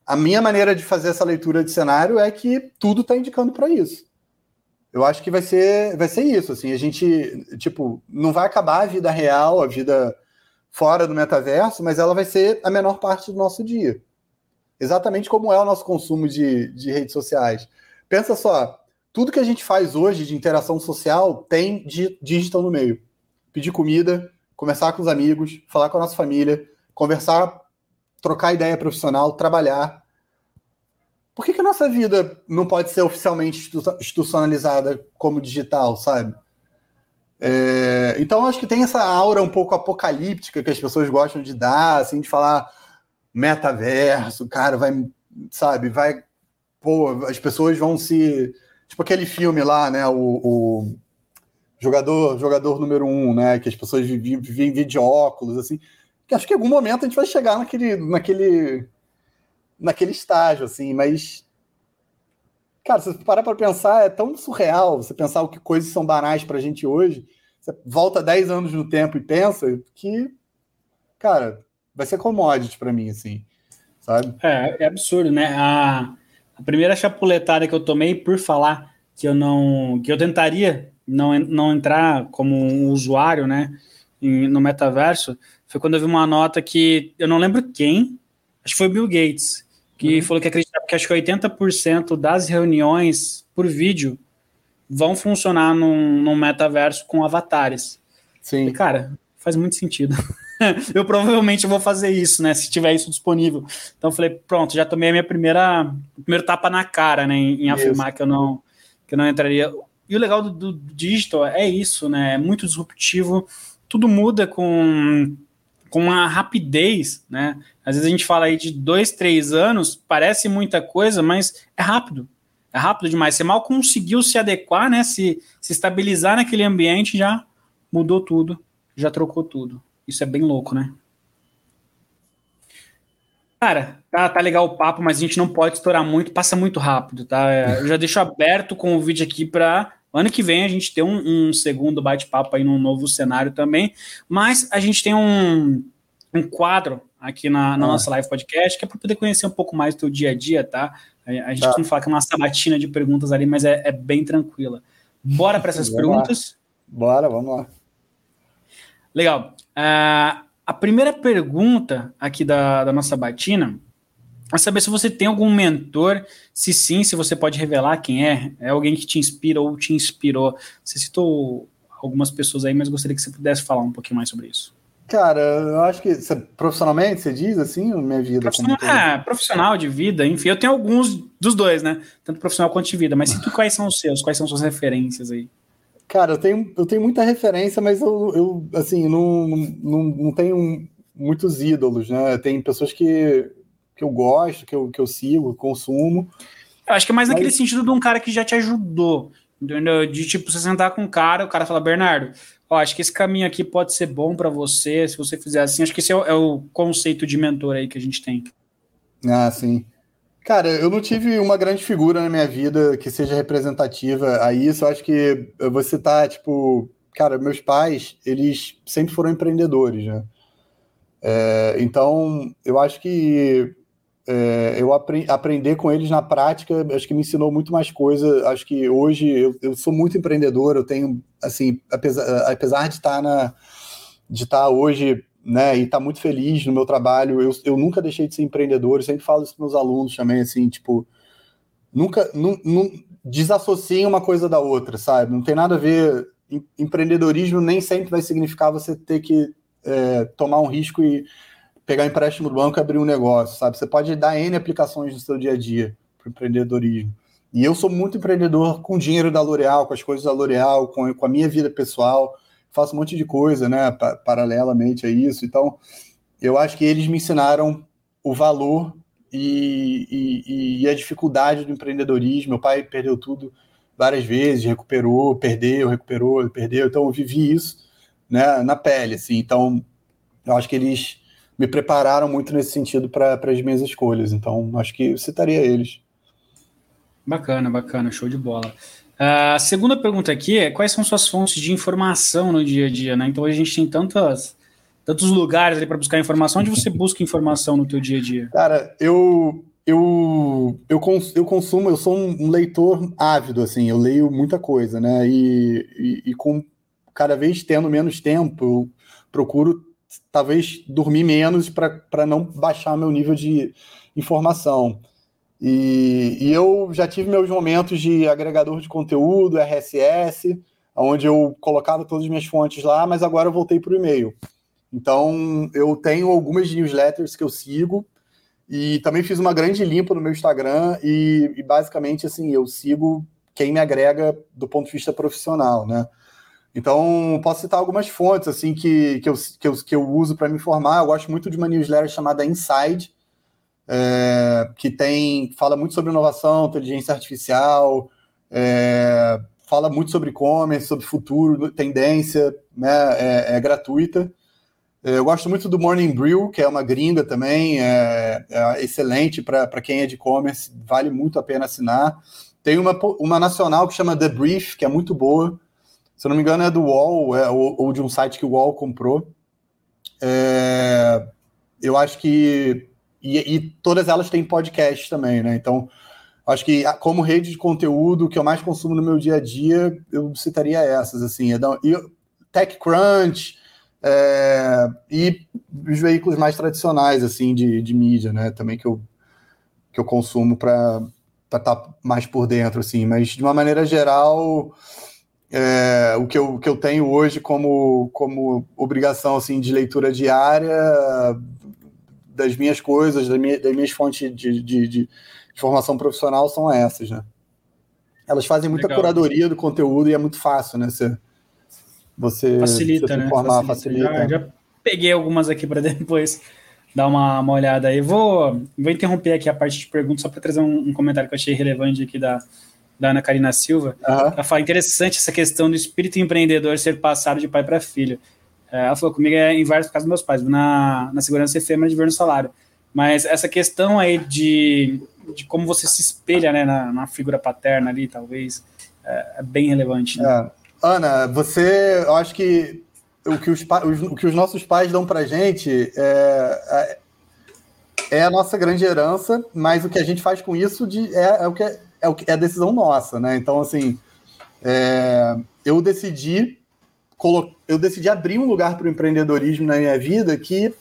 Speaker 3: a minha maneira de fazer essa leitura de cenário é que tudo está indicando para isso. Eu acho que vai ser, vai ser isso, assim, a gente, tipo, não vai acabar a vida real, a vida fora do metaverso, mas ela vai ser a menor parte do nosso dia. Exatamente como é o nosso consumo de, de redes sociais. Pensa só, tudo que a gente faz hoje de interação social tem digital no meio. Pedir comida, conversar com os amigos, falar com a nossa família, conversar, trocar ideia profissional, trabalhar. Por que, que a nossa vida não pode ser oficialmente institucionalizada como digital, sabe? É, então acho que tem essa aura um pouco apocalíptica que as pessoas gostam de dar, assim, de falar metaverso, cara, vai, sabe, vai, pô, as pessoas vão se, tipo aquele filme lá, né, o, o jogador, jogador número um, né, que as pessoas vivem, vivem de óculos, assim, que acho que em algum momento a gente vai chegar naquele, naquele, naquele estágio, assim, mas Cara, se você parar para pensar, é tão surreal você pensar o que coisas são banais para a gente hoje. Você volta 10 anos no tempo e pensa que, cara, vai ser commodity para mim, assim, sabe?
Speaker 2: É, é absurdo, né? A, a primeira chapuletada que eu tomei por falar que eu não, que eu tentaria não, não entrar como um usuário, né, em, no metaverso, foi quando eu vi uma nota que eu não lembro quem, acho que foi Bill Gates, que uhum. falou que acreditava que acho que 80% das reuniões por vídeo vão funcionar num, num metaverso com avatares.
Speaker 3: Sim.
Speaker 2: E, cara, faz muito sentido. eu provavelmente vou fazer isso, né? Se tiver isso disponível. Então eu falei, pronto, já tomei a minha primeira primeiro tapa na cara, né? Em, em afirmar que eu não que eu não entraria. E o legal do, do digital é isso, né? É muito disruptivo. Tudo muda com com uma rapidez, né? Às vezes a gente fala aí de dois, três anos, parece muita coisa, mas é rápido. É rápido demais. Você mal conseguiu se adequar, né? Se, se estabilizar naquele ambiente, já mudou tudo, já trocou tudo. Isso é bem louco, né? Cara, tá, tá legal o papo, mas a gente não pode estourar muito, passa muito rápido, tá? É, eu já deixo aberto com o vídeo aqui para ano que vem a gente ter um, um segundo bate-papo aí num novo cenário também, mas a gente tem um, um quadro aqui na, na ah. nossa live podcast que é para poder conhecer um pouco mais do teu dia a dia, tá? A, a gente tá. não fala que é uma sabatina de perguntas ali, mas é, é bem tranquila. Bora para essas perguntas?
Speaker 3: Lá. Bora, vamos lá.
Speaker 2: Legal. Uh, a primeira pergunta aqui da, da nossa batina é saber se você tem algum mentor, se sim, se você pode revelar quem é, é alguém que te inspira ou te inspirou. Você citou algumas pessoas aí, mas gostaria que você pudesse falar um pouquinho mais sobre isso.
Speaker 3: Cara, eu acho que você, profissionalmente você diz assim, minha vida.
Speaker 2: Profissional, é, profissional de vida, enfim, eu tenho alguns dos dois, né? Tanto profissional quanto de vida, mas sinto quais são os seus, quais são suas referências aí?
Speaker 3: Cara, eu tenho, eu tenho muita referência, mas eu, eu assim, não, não, não tenho muitos ídolos, né? Tem pessoas que, que eu gosto, que eu, que eu sigo, consumo.
Speaker 2: Eu acho que é mais mas... naquele sentido de um cara que já te ajudou, entendeu? De tipo, você sentar com um cara, o cara fala, Bernardo, ó, acho que esse caminho aqui pode ser bom para você, se você fizer assim. Acho que esse é o, é o, conceito de mentor aí que a gente tem.
Speaker 3: Ah, sim. Cara, eu não tive uma grande figura na minha vida que seja representativa a isso. Eu acho que você tá, tipo, cara, meus pais, eles sempre foram empreendedores, né? É, então, eu acho que é, eu apre aprender com eles na prática, acho que me ensinou muito mais coisa. Acho que hoje eu, eu sou muito empreendedor, eu tenho, assim, apesar, apesar de estar na de estar hoje, né, e estar muito feliz no meu trabalho, eu, eu nunca deixei de ser empreendedor, eu sempre falo isso para meus alunos também, assim, tipo, nunca, desassociem uma coisa da outra, sabe? Não tem nada a ver, empreendedorismo nem sempre vai significar você ter que é, tomar um risco e pegar empréstimo do banco e abrir um negócio, sabe? Você pode dar N aplicações no seu dia a dia para empreendedorismo. E eu sou muito empreendedor com o dinheiro da L'Oréal, com as coisas da L'Oréal, com, com a minha vida pessoal. Faço um monte de coisa, né? Pa paralelamente a isso. Então, eu acho que eles me ensinaram o valor e, e, e, a dificuldade do empreendedorismo. Meu pai perdeu tudo várias vezes, recuperou, perdeu, recuperou, perdeu. Então, eu vivi isso né, na pele. Assim. Então, eu acho que eles me prepararam muito nesse sentido para as minhas escolhas. Então, acho que eu citaria eles.
Speaker 2: Bacana, bacana, show de bola. A segunda pergunta aqui é quais são suas fontes de informação no dia a dia, né? Então a gente tem tantas, tantos lugares ali para buscar informação. Onde você busca informação no teu dia a dia?
Speaker 3: Cara, eu eu, eu, cons, eu consumo, eu sou um leitor ávido, assim, eu leio muita coisa, né? E, e, e com cada vez tendo menos tempo, eu procuro talvez dormir menos para não baixar meu nível de informação. E, e, eu já tive meus momentos de agregador de conteúdo, RSS, onde eu colocava todas as minhas fontes lá, mas agora eu voltei para o e-mail. Então, eu tenho algumas newsletters que eu sigo e também fiz uma grande limpa no meu Instagram e, e basicamente, assim, eu sigo quem me agrega do ponto de vista profissional, né? Então, posso citar algumas fontes assim que, que, eu, que, eu, que eu uso para me informar. Eu gosto muito de uma newsletter chamada Inside, é, que tem fala muito sobre inovação, inteligência artificial, é, fala muito sobre e-commerce, sobre futuro, tendência, né, é, é gratuita. É, eu gosto muito do Morning Brew, que é uma gringa também, é, é excelente para quem é de e-commerce, vale muito a pena assinar. Tem uma, uma nacional que chama The Brief, que é muito boa. Se eu não me engano, é do UOL, é, ou, ou de um site que o UOL comprou. Eu acho que e, e, todas elas têm podcast também, né? Então, acho que como rede de conteúdo que eu mais consumo no meu dia a dia, eu citaria essas, assim. É e TechCrunch é, e os veículos mais tradicionais, assim, de, de mídia, né? Também que eu, que eu consumo para estar tá mais por dentro, assim. Mas, de uma maneira geral... É, o, que eu, que eu tenho hoje como, como obrigação assim, de leitura diária das minhas coisas, das minhas, das minhas fontes de, de, de, formação profissional são essas, né? Elas fazem muita Legal. curadoria do conteúdo e é muito fácil, né? Você, você
Speaker 2: facilita, você né? Facilita. facilita. Já, já, peguei algumas aqui para depois dar uma, uma olhada aí. Vou, vou interromper aqui a parte de perguntas só para trazer um, um, comentário que eu achei relevante aqui da, da Ana Karina Silva. Uhum. Ela fala interessante essa questão do espírito empreendedor ser passado de pai para filho. É, ela falou comigo é em vários casos dos meus pais, na, na segurança efêmera de ver no salário. Mas essa questão aí de, de como você se espelha né, na, na figura paterna ali, talvez, é, é bem relevante. Né?
Speaker 3: É. Ana, você, eu acho que o que os, o que os nossos pais dão pra gente é, é, é a nossa grande herança, mas o que a gente faz com isso de, é, é, o que é, é, o que é a decisão nossa, né? Então, assim, é, eu decidi eu decidi abrir um lugar para o empreendedorismo na minha vida que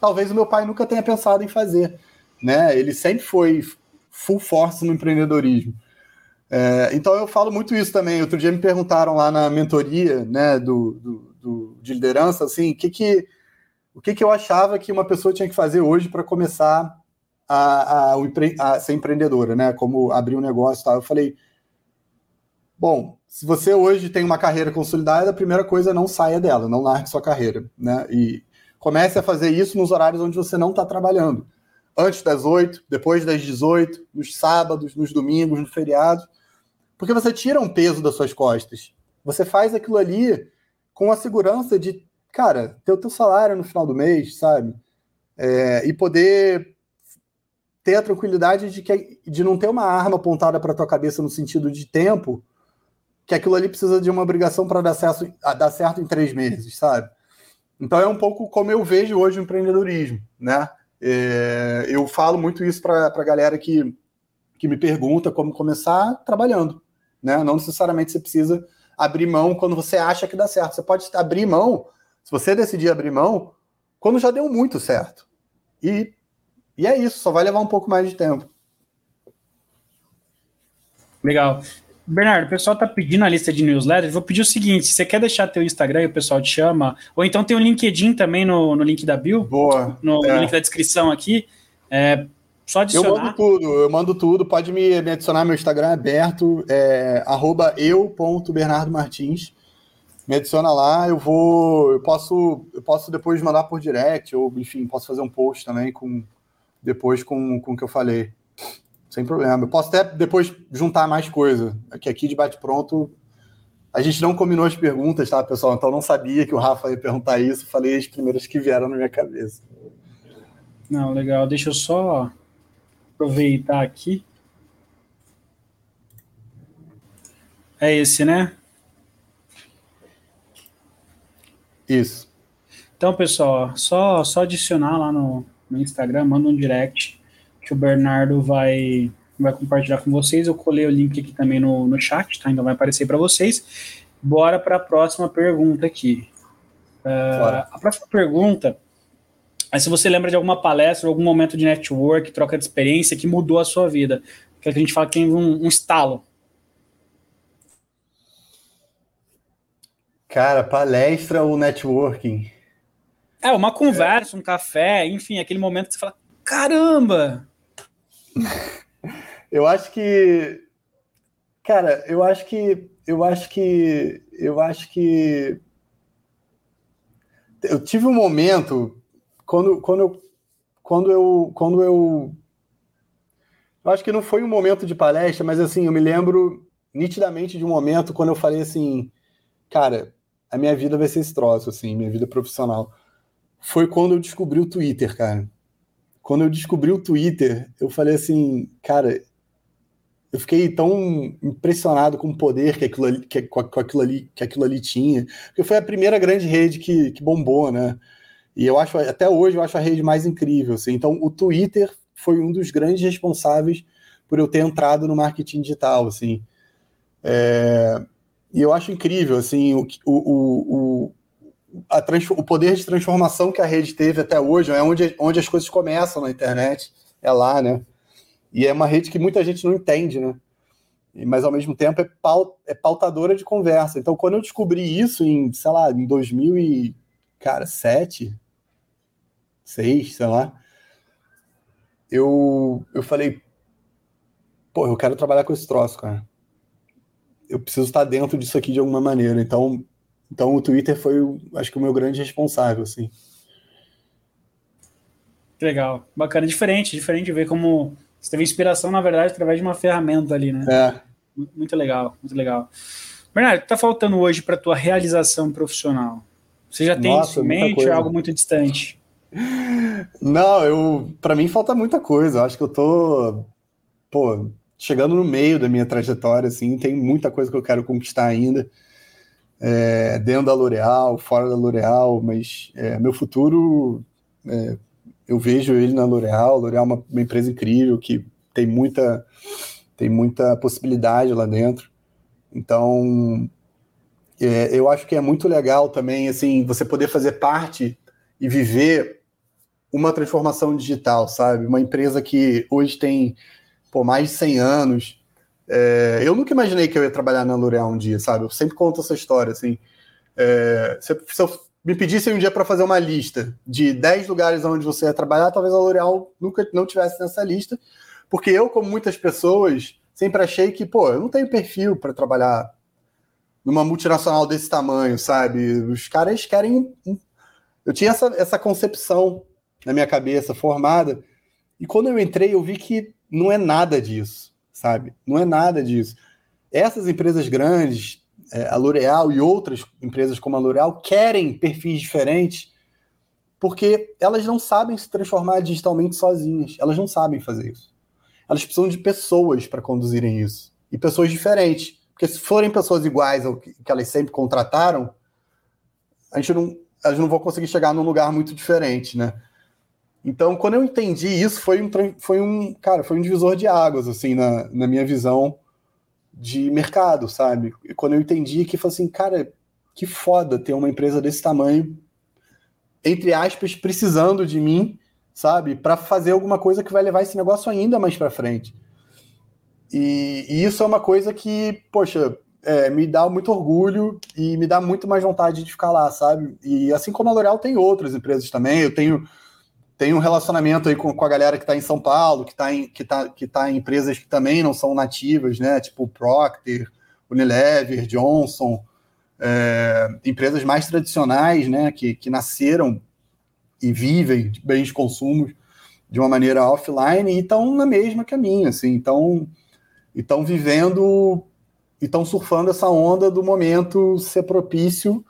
Speaker 3: talvez o meu pai nunca tenha pensado em fazer. Né? Ele sempre foi full force no empreendedorismo. É, então eu falo muito isso também. Outro dia me perguntaram lá na mentoria né, do, do, do de liderança assim, que que, o que, que eu achava que uma pessoa tinha que fazer hoje para começar a, a, a, ser empreendedora, né? Como abrir um negócio e tal. Eu falei, bom, se você hoje tem uma carreira consolidada, a primeira coisa é não saia dela, não largue sua carreira, né? E comece a fazer isso nos horários onde você não está trabalhando. Antes das 8, depois das 18, nos sábados, nos domingos, no feriado. Porque você tira um peso das suas costas. Você faz aquilo ali com a segurança de, cara, ter o teu salário no final do mês, sabe? É, e poder ter a tranquilidade de, que, de não ter uma arma apontada para tua cabeça no sentido de tempo que aquilo ali precisa de uma obrigação para dar, dar certo em três meses, sabe? Então é um pouco como eu vejo hoje o empreendedorismo, né? É, eu falo muito isso para a galera que, que me pergunta como começar trabalhando, né? Não necessariamente você precisa abrir mão quando você acha que dá certo. Você pode abrir mão, se você decidir abrir mão, quando já deu muito certo. E, e é isso, só vai levar um pouco mais de tempo.
Speaker 2: Legal. Bernardo, o pessoal tá pedindo a lista de newsletters. Vou pedir o seguinte: se você quer deixar teu Instagram e o pessoal te chama, ou então tem o LinkedIn também no, no link da Bill.
Speaker 3: Boa.
Speaker 2: No, é. no link da descrição aqui. É, só adicionar.
Speaker 3: Eu mando tudo, eu mando tudo. Pode me, me adicionar, meu Instagram é aberto, é eu.bernardomartins. Me adiciona lá, eu vou. Eu posso, eu posso depois mandar por direct, ou enfim, posso fazer um post também com depois com, com o que eu falei. Sem problema. Eu posso até depois juntar mais coisa. Aqui, aqui de bate-pronto, a gente não combinou as perguntas, tá, pessoal? Então não sabia que o Rafa ia perguntar isso. Falei as primeiras que vieram na minha cabeça.
Speaker 2: Não, legal. Deixa eu só aproveitar aqui. É esse, né?
Speaker 3: Isso.
Speaker 2: Então, pessoal, só, só adicionar lá no, no Instagram, manda um direct que o Bernardo vai, vai compartilhar com vocês. Eu colei o link aqui também no, no chat, tá? Então vai aparecer para vocês. Bora para a próxima pergunta aqui. Uh, a próxima pergunta Aí se você lembra de alguma palestra, algum momento de network, troca de experiência que mudou a sua vida, que a gente fala que tem um, um estalo.
Speaker 3: Cara, palestra ou networking?
Speaker 2: É, uma conversa, um café, enfim, aquele momento que você fala, caramba!
Speaker 3: eu acho que. Cara, eu acho que. Eu acho que. Eu acho que. Eu tive um momento quando, quando eu. Quando eu. Quando eu. Eu acho que não foi um momento de palestra, mas assim, eu me lembro nitidamente de um momento quando eu falei assim, cara, a minha vida vai ser esse troço, assim, minha vida profissional foi quando eu descobri o Twitter, cara. Quando eu descobri o Twitter, eu falei assim, cara, eu fiquei tão impressionado com o poder que aquilo ali, que, com, aquilo ali, que aquilo ali tinha, porque foi a primeira grande rede que, que bombou, né? E eu acho, até hoje, eu acho a rede mais incrível. Assim. Então, o Twitter foi um dos grandes responsáveis por eu ter entrado no marketing digital, assim. É, e eu acho incrível, assim, o, o, o, o poder de transformação que a rede teve até hoje, é onde, onde as coisas começam na internet, é lá, né? E é uma rede que muita gente não entende, né? Mas ao mesmo tempo é, é pautadora de conversa. Então, quando eu descobri isso em, sei lá, em 2007, 6, sei lá, eu, eu falei, pô, eu quero trabalhar com esse troço, cara. Eu preciso estar dentro disso aqui de alguma maneira. Então, então o Twitter foi, acho que, o meu grande responsável, assim.
Speaker 2: Legal, bacana, diferente, diferente ver como você teve inspiração, na verdade, através de uma ferramenta ali, né?
Speaker 3: É.
Speaker 2: Muito legal, muito legal. Bernardo, o que tá faltando hoje para tua realização profissional? Você já tem Nossa, isso em mente ou é algo muito distante?
Speaker 3: Não, eu, para mim falta muita coisa. Eu acho que eu tô, pô, chegando no meio da minha trajetória, assim, tem muita coisa que eu quero conquistar ainda é, dentro da L'Oréal, fora da L'Oréal, mas é, meu futuro é, eu vejo ele na L'Oréal. L'Oréal é uma, uma, empresa incrível que tem muita tem muita possibilidade lá dentro. Então é, eu acho que é muito legal também assim você poder fazer parte e viver uma transformação digital, sabe? Uma empresa que hoje tem por mais de 100 anos, é, eu nunca imaginei que eu ia trabalhar na L'Oréal um dia, sabe? Eu sempre conto essa história, assim. É, se, se, eu me pedissem um dia para fazer uma lista de 10 lugares onde você ia trabalhar, talvez a L'Oréal nunca não tivesse nessa lista, porque eu, como muitas pessoas, sempre achei que, pô, eu não tenho perfil para trabalhar numa multinacional desse tamanho, sabe? Os caras querem. Eu tinha essa, essa concepção na minha cabeça formada, e quando eu entrei, eu vi que não é nada disso sabe? Não é nada disso. Essas empresas grandes, é, a L'Oréal e outras empresas como a L'Oréal, querem perfis diferentes porque elas não sabem se transformar digitalmente sozinhas. Elas não sabem fazer isso. Elas precisam de pessoas para conduzirem isso. E pessoas diferentes. Porque se forem pessoas iguais ao que, elas sempre contrataram, a gente não, elas não vão conseguir chegar num lugar muito diferente, né? Então, quando eu entendi isso, foi um, foi um, cara, foi um divisor de águas, assim, na, na minha visão de mercado, sabe? E quando eu entendi que, foi assim, cara, que foda ter uma empresa desse tamanho, entre aspas, precisando de mim, sabe? Para fazer alguma coisa que vai levar esse negócio ainda mais para frente. E, e, isso é uma coisa que, poxa, é, me dá muito orgulho e me dá muito mais vontade de ficar lá, sabe? E assim como a L'Oréal tem outras empresas também, eu tenho tem um relacionamento aí com, com a galera que está em São Paulo, que está em, que tá, que tá em empresas que também não são nativas, né? Tipo Procter, Unilever, Johnson, é, empresas mais tradicionais, né? Que, que nasceram e vivem de bens de consumo de uma maneira offline e estão na mesma que a minha, assim, então estão vivendo e estão surfando essa onda do momento ser propício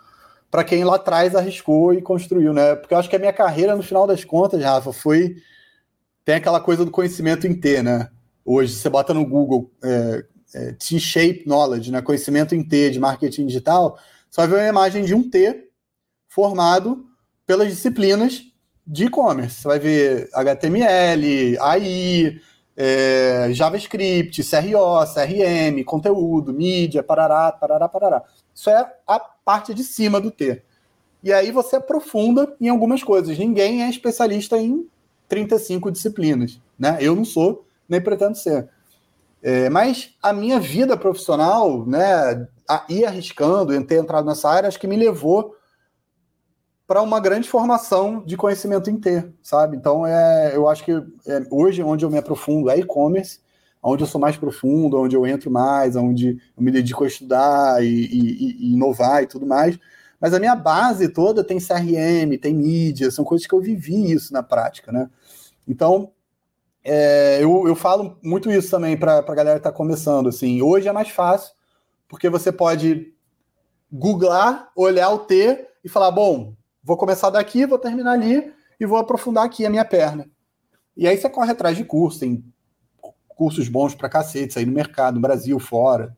Speaker 3: para quem lá atrás arriscou e construiu, né? Porque eu acho que a minha carreira, no final das contas, Rafa, foi. Tem aquela coisa do conhecimento em T, né? Hoje, você bota no Google é, é, T-shape knowledge, né? Conhecimento em T de marketing digital, você vai ver uma imagem de um T formado pelas disciplinas de e-commerce. Você vai ver HTML, AI, é, JavaScript, CRO, CRM, conteúdo, mídia, parará, parará, parará. Isso é a parte de cima do T. e aí você aprofunda em algumas coisas. Ninguém é especialista em 35 disciplinas, né? Eu não sou, nem pretendo ser. É, mas a minha vida profissional, né, a ir arriscando, em ter entrado nessa área, acho que me levou para uma grande formação de conhecimento em T, sabe? Então, é, eu acho que é, hoje, onde eu me aprofundo é e-commerce, onde eu sou mais profundo, onde eu entro mais, onde eu me dedico a estudar e, e, e inovar e tudo mais. Mas a minha base toda tem CRM, tem mídia, são coisas que eu vivi isso na prática, né? Então, é, eu, eu falo muito isso também para a galera que está começando. Assim, hoje é mais fácil, porque você pode googlar, olhar o T e falar: bom, vou começar daqui, vou terminar ali e vou aprofundar aqui a minha perna. E aí você corre atrás de curso, tem cursos bons para cacete aí no mercado, no Brasil, fora.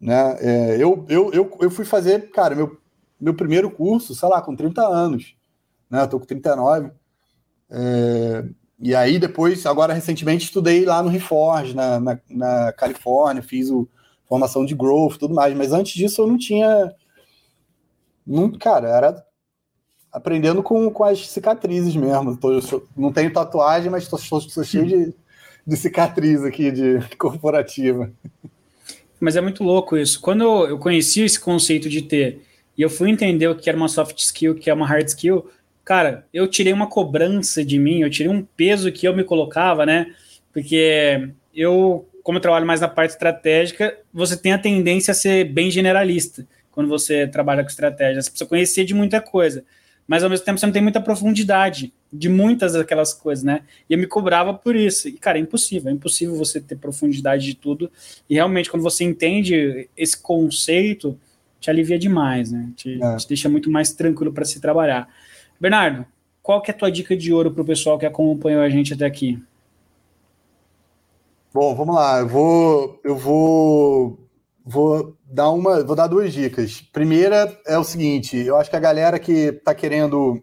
Speaker 3: Né? É, eu, eu, eu, eu fui fazer, cara, meu, meu primeiro curso, sei lá, com 30 anos. Né? Eu tô com 39. É, e aí depois, agora recentemente, estudei lá no Reforge, na, na, na Califórnia, fiz o, formação de growth tudo mais. Mas antes disso eu não tinha. Não, cara, era aprendendo com, com as cicatrizes mesmo. Tô, não tenho tatuagem, mas estou cheio de, de cicatriz aqui de corporativa.
Speaker 2: Mas é muito louco isso. Quando eu conheci esse conceito de ter e eu fui entender o que era uma soft skill, o que é uma hard skill, cara, eu tirei uma cobrança de mim, eu tirei um peso que eu me colocava, né? Porque eu, como eu trabalho mais na parte estratégica, você tem a tendência a ser bem generalista quando você trabalha com estratégia. Você precisa conhecer de muita coisa mas ao mesmo tempo você não tem muita profundidade de muitas daquelas coisas, né? E eu me cobrava por isso. E, cara, é impossível, é impossível você ter profundidade de tudo. E realmente, quando você entende esse conceito, te alivia demais, né? Te, é. te deixa muito mais tranquilo para se trabalhar. Bernardo, qual que é a tua dica de ouro para o pessoal que acompanhou a gente até aqui?
Speaker 3: Bom, vamos lá. Eu vou, eu vou vou dar uma, vou dar duas dicas. Primeira é o seguinte: eu acho que a galera que está querendo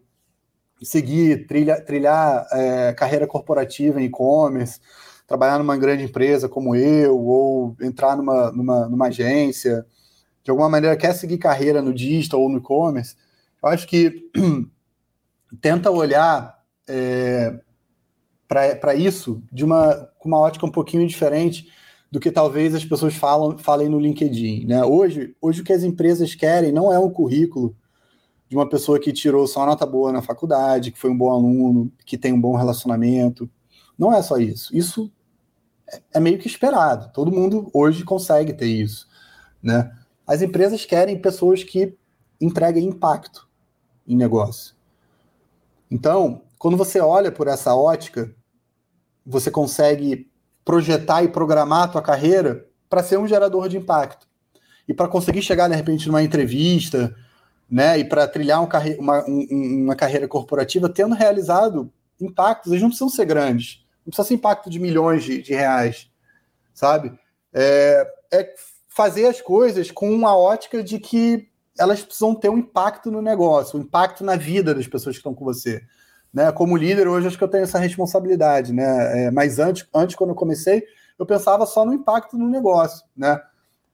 Speaker 3: seguir, trilha, trilhar é, carreira corporativa em e-commerce, trabalhar numa grande empresa como eu, ou entrar numa, numa, numa agência, de alguma maneira quer seguir carreira no digital ou no e-commerce, eu acho que tenta olhar é, para isso de uma, com uma ótica um pouquinho diferente do que talvez as pessoas falam, falem no LinkedIn. Né? Hoje, hoje, o que as empresas querem não é um currículo de uma pessoa que tirou só nota boa na faculdade, que foi um bom aluno, que tem um bom relacionamento. Não é só isso. Isso é, é meio que esperado. Todo mundo hoje consegue ter isso. Né? As empresas querem pessoas que entreguem impacto em negócio. Então, quando você olha por essa ótica, você consegue projetar e programar a tua carreira para ser um gerador de impacto. E para conseguir chegar, de repente, numa entrevista, né, e para trilhar um carre uma, um, uma carreira corporativa tendo realizado impactos, eles não precisam ser grandes, não precisa ser impacto de milhões de, de reais, sabe? É, é fazer as coisas com uma ótica de que elas precisam ter um impacto no negócio, um impacto na vida das pessoas que estão com você né? Como líder, hoje acho que eu tenho essa responsabilidade, né? É, mas antes, antes, quando eu comecei, eu pensava só no impacto no negócio, né?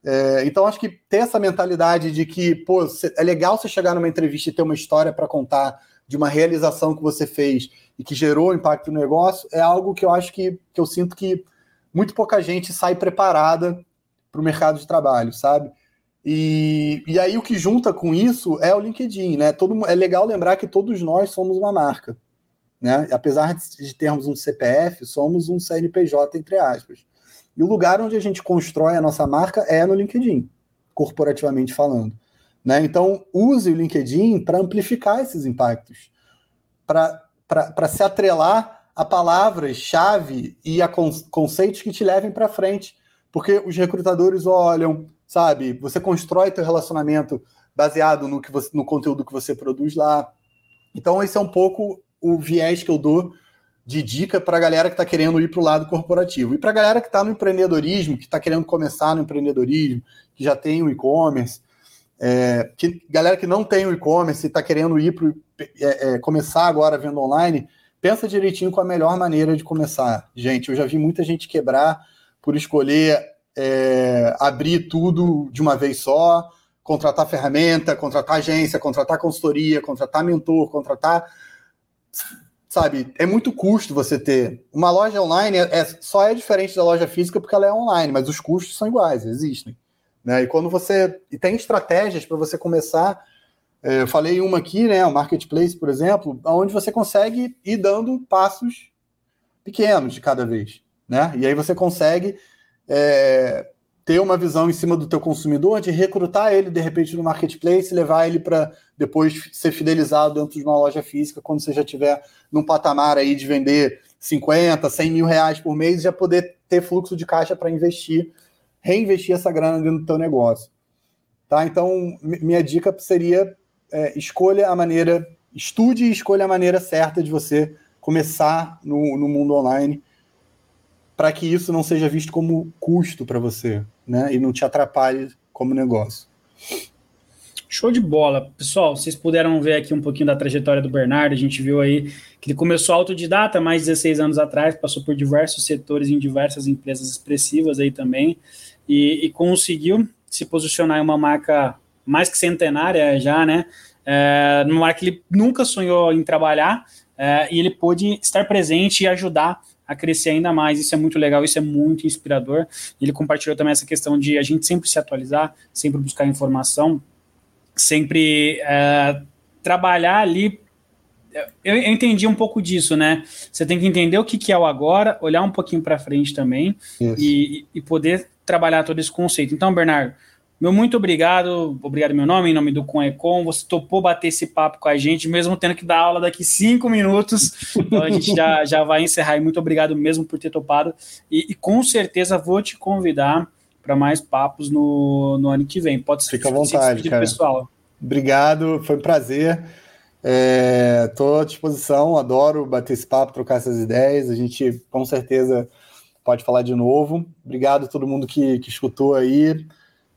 Speaker 3: É, então acho que ter essa mentalidade de que, pô, é legal você chegar numa entrevista e ter uma história para contar de uma realização que você fez e que gerou impacto no negócio, é algo que eu acho que, que eu sinto que muito pouca gente sai preparada para o mercado de trabalho, sabe? E, e aí o que junta com isso é o LinkedIn, né? Todo, é legal lembrar que todos nós somos uma marca. Né? Apesar de termos um CPF, somos um CNPJ, entre aspas. E o lugar onde a gente constrói a nossa marca é no LinkedIn, corporativamente falando. Né? Então, use o LinkedIn para amplificar esses impactos, para se atrelar a palavras-chave e a conceitos que te levem para frente. Porque os recrutadores olham, sabe? Você constrói teu relacionamento baseado no, que você, no conteúdo que você produz lá. Então, esse é um pouco o viés que eu dou de dica para a galera que está querendo ir para o lado corporativo. E para a galera que está no empreendedorismo, que está querendo começar no empreendedorismo, que já tem o e-commerce, é, que, galera que não tem o e-commerce e está querendo ir para é, é, começar agora vendo online, pensa direitinho com a melhor maneira de começar. Gente, eu já vi muita gente quebrar por escolher é, abrir tudo de uma vez só, contratar ferramenta, contratar agência, contratar consultoria, contratar mentor, contratar. Sabe, é muito custo você ter. Uma loja online é, é, só é diferente da loja física porque ela é online, mas os custos são iguais, existem. Né? E quando você. E tem estratégias para você começar. É, eu falei uma aqui, né? O Marketplace, por exemplo, onde você consegue ir dando passos pequenos de cada vez. Né? E aí você consegue é, ter uma visão em cima do teu consumidor, de recrutar ele de repente no marketplace, levar ele para depois ser fidelizado dentro de uma loja física, quando você já tiver num patamar aí de vender 50, 100 mil reais por mês, já poder ter fluxo de caixa para investir, reinvestir essa grana dentro do teu negócio. Tá? Então, minha dica seria é, escolha a maneira, estude e escolha a maneira certa de você começar no, no mundo online para que isso não seja visto como custo para você, né? E não te atrapalhe como negócio.
Speaker 2: Show de bola. Pessoal, vocês puderam ver aqui um pouquinho da trajetória do Bernardo. A gente viu aí que ele começou autodidata mais de 16 anos atrás, passou por diversos setores em diversas empresas expressivas aí também, e, e conseguiu se posicionar em uma marca mais que centenária já, né? É, numa marca que ele nunca sonhou em trabalhar, é, e ele pôde estar presente e ajudar a crescer ainda mais. Isso é muito legal, isso é muito inspirador. Ele compartilhou também essa questão de a gente sempre se atualizar, sempre buscar informação, sempre é, trabalhar ali. Eu, eu, entendi um pouco disso, né? Você tem que entender o que, que é o agora, olhar um pouquinho para frente também e, e poder trabalhar todo esse conceito. Então, Bernardo, meu muito obrigado, obrigado meu nome, em nome do Conecon, você topou bater esse papo com a gente, mesmo tendo que dar aula daqui cinco minutos, então a gente já, já vai encerrar, e muito obrigado mesmo por ter topado, e, e com certeza vou te convidar para mais papos no, no ano que vem, pode
Speaker 3: ser. Fica à vontade, cara. pessoal. Obrigado, foi um prazer, estou é, à disposição, adoro bater esse papo, trocar essas ideias, a gente com certeza pode falar de novo, obrigado a todo mundo que, que escutou aí,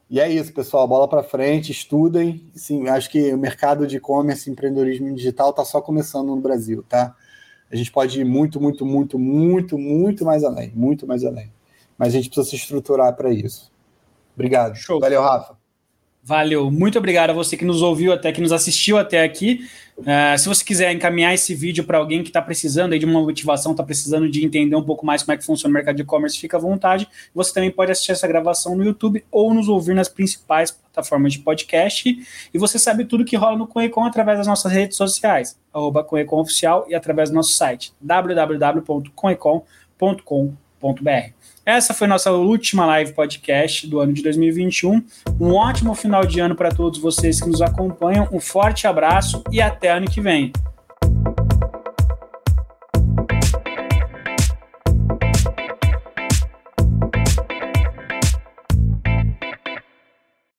Speaker 3: e é isso, pessoal. Bola para frente, estudem. Sim, acho que o mercado de e-commerce, empreendedorismo digital está só começando no Brasil, tá? A gente pode ir muito, muito, muito, muito, muito mais além, muito mais além. Mas a gente precisa se estruturar para isso. Obrigado. Show. Valeu, Rafa.
Speaker 2: Valeu, muito obrigado a você que nos ouviu até, que nos assistiu até aqui. Uh, se você quiser encaminhar esse vídeo para alguém que está precisando de uma motivação, está precisando de entender um pouco mais como é que funciona o mercado de e-commerce, fica à vontade. Você também pode assistir essa gravação no YouTube ou nos ouvir nas principais plataformas de podcast. E você sabe tudo que rola no Coecom através das nossas redes sociais, arroba Oficial e através do nosso site, www.coecom.com.br. Essa foi nossa última live podcast do ano de 2021. Um ótimo final de ano para todos vocês que nos acompanham. Um forte abraço e até ano que vem.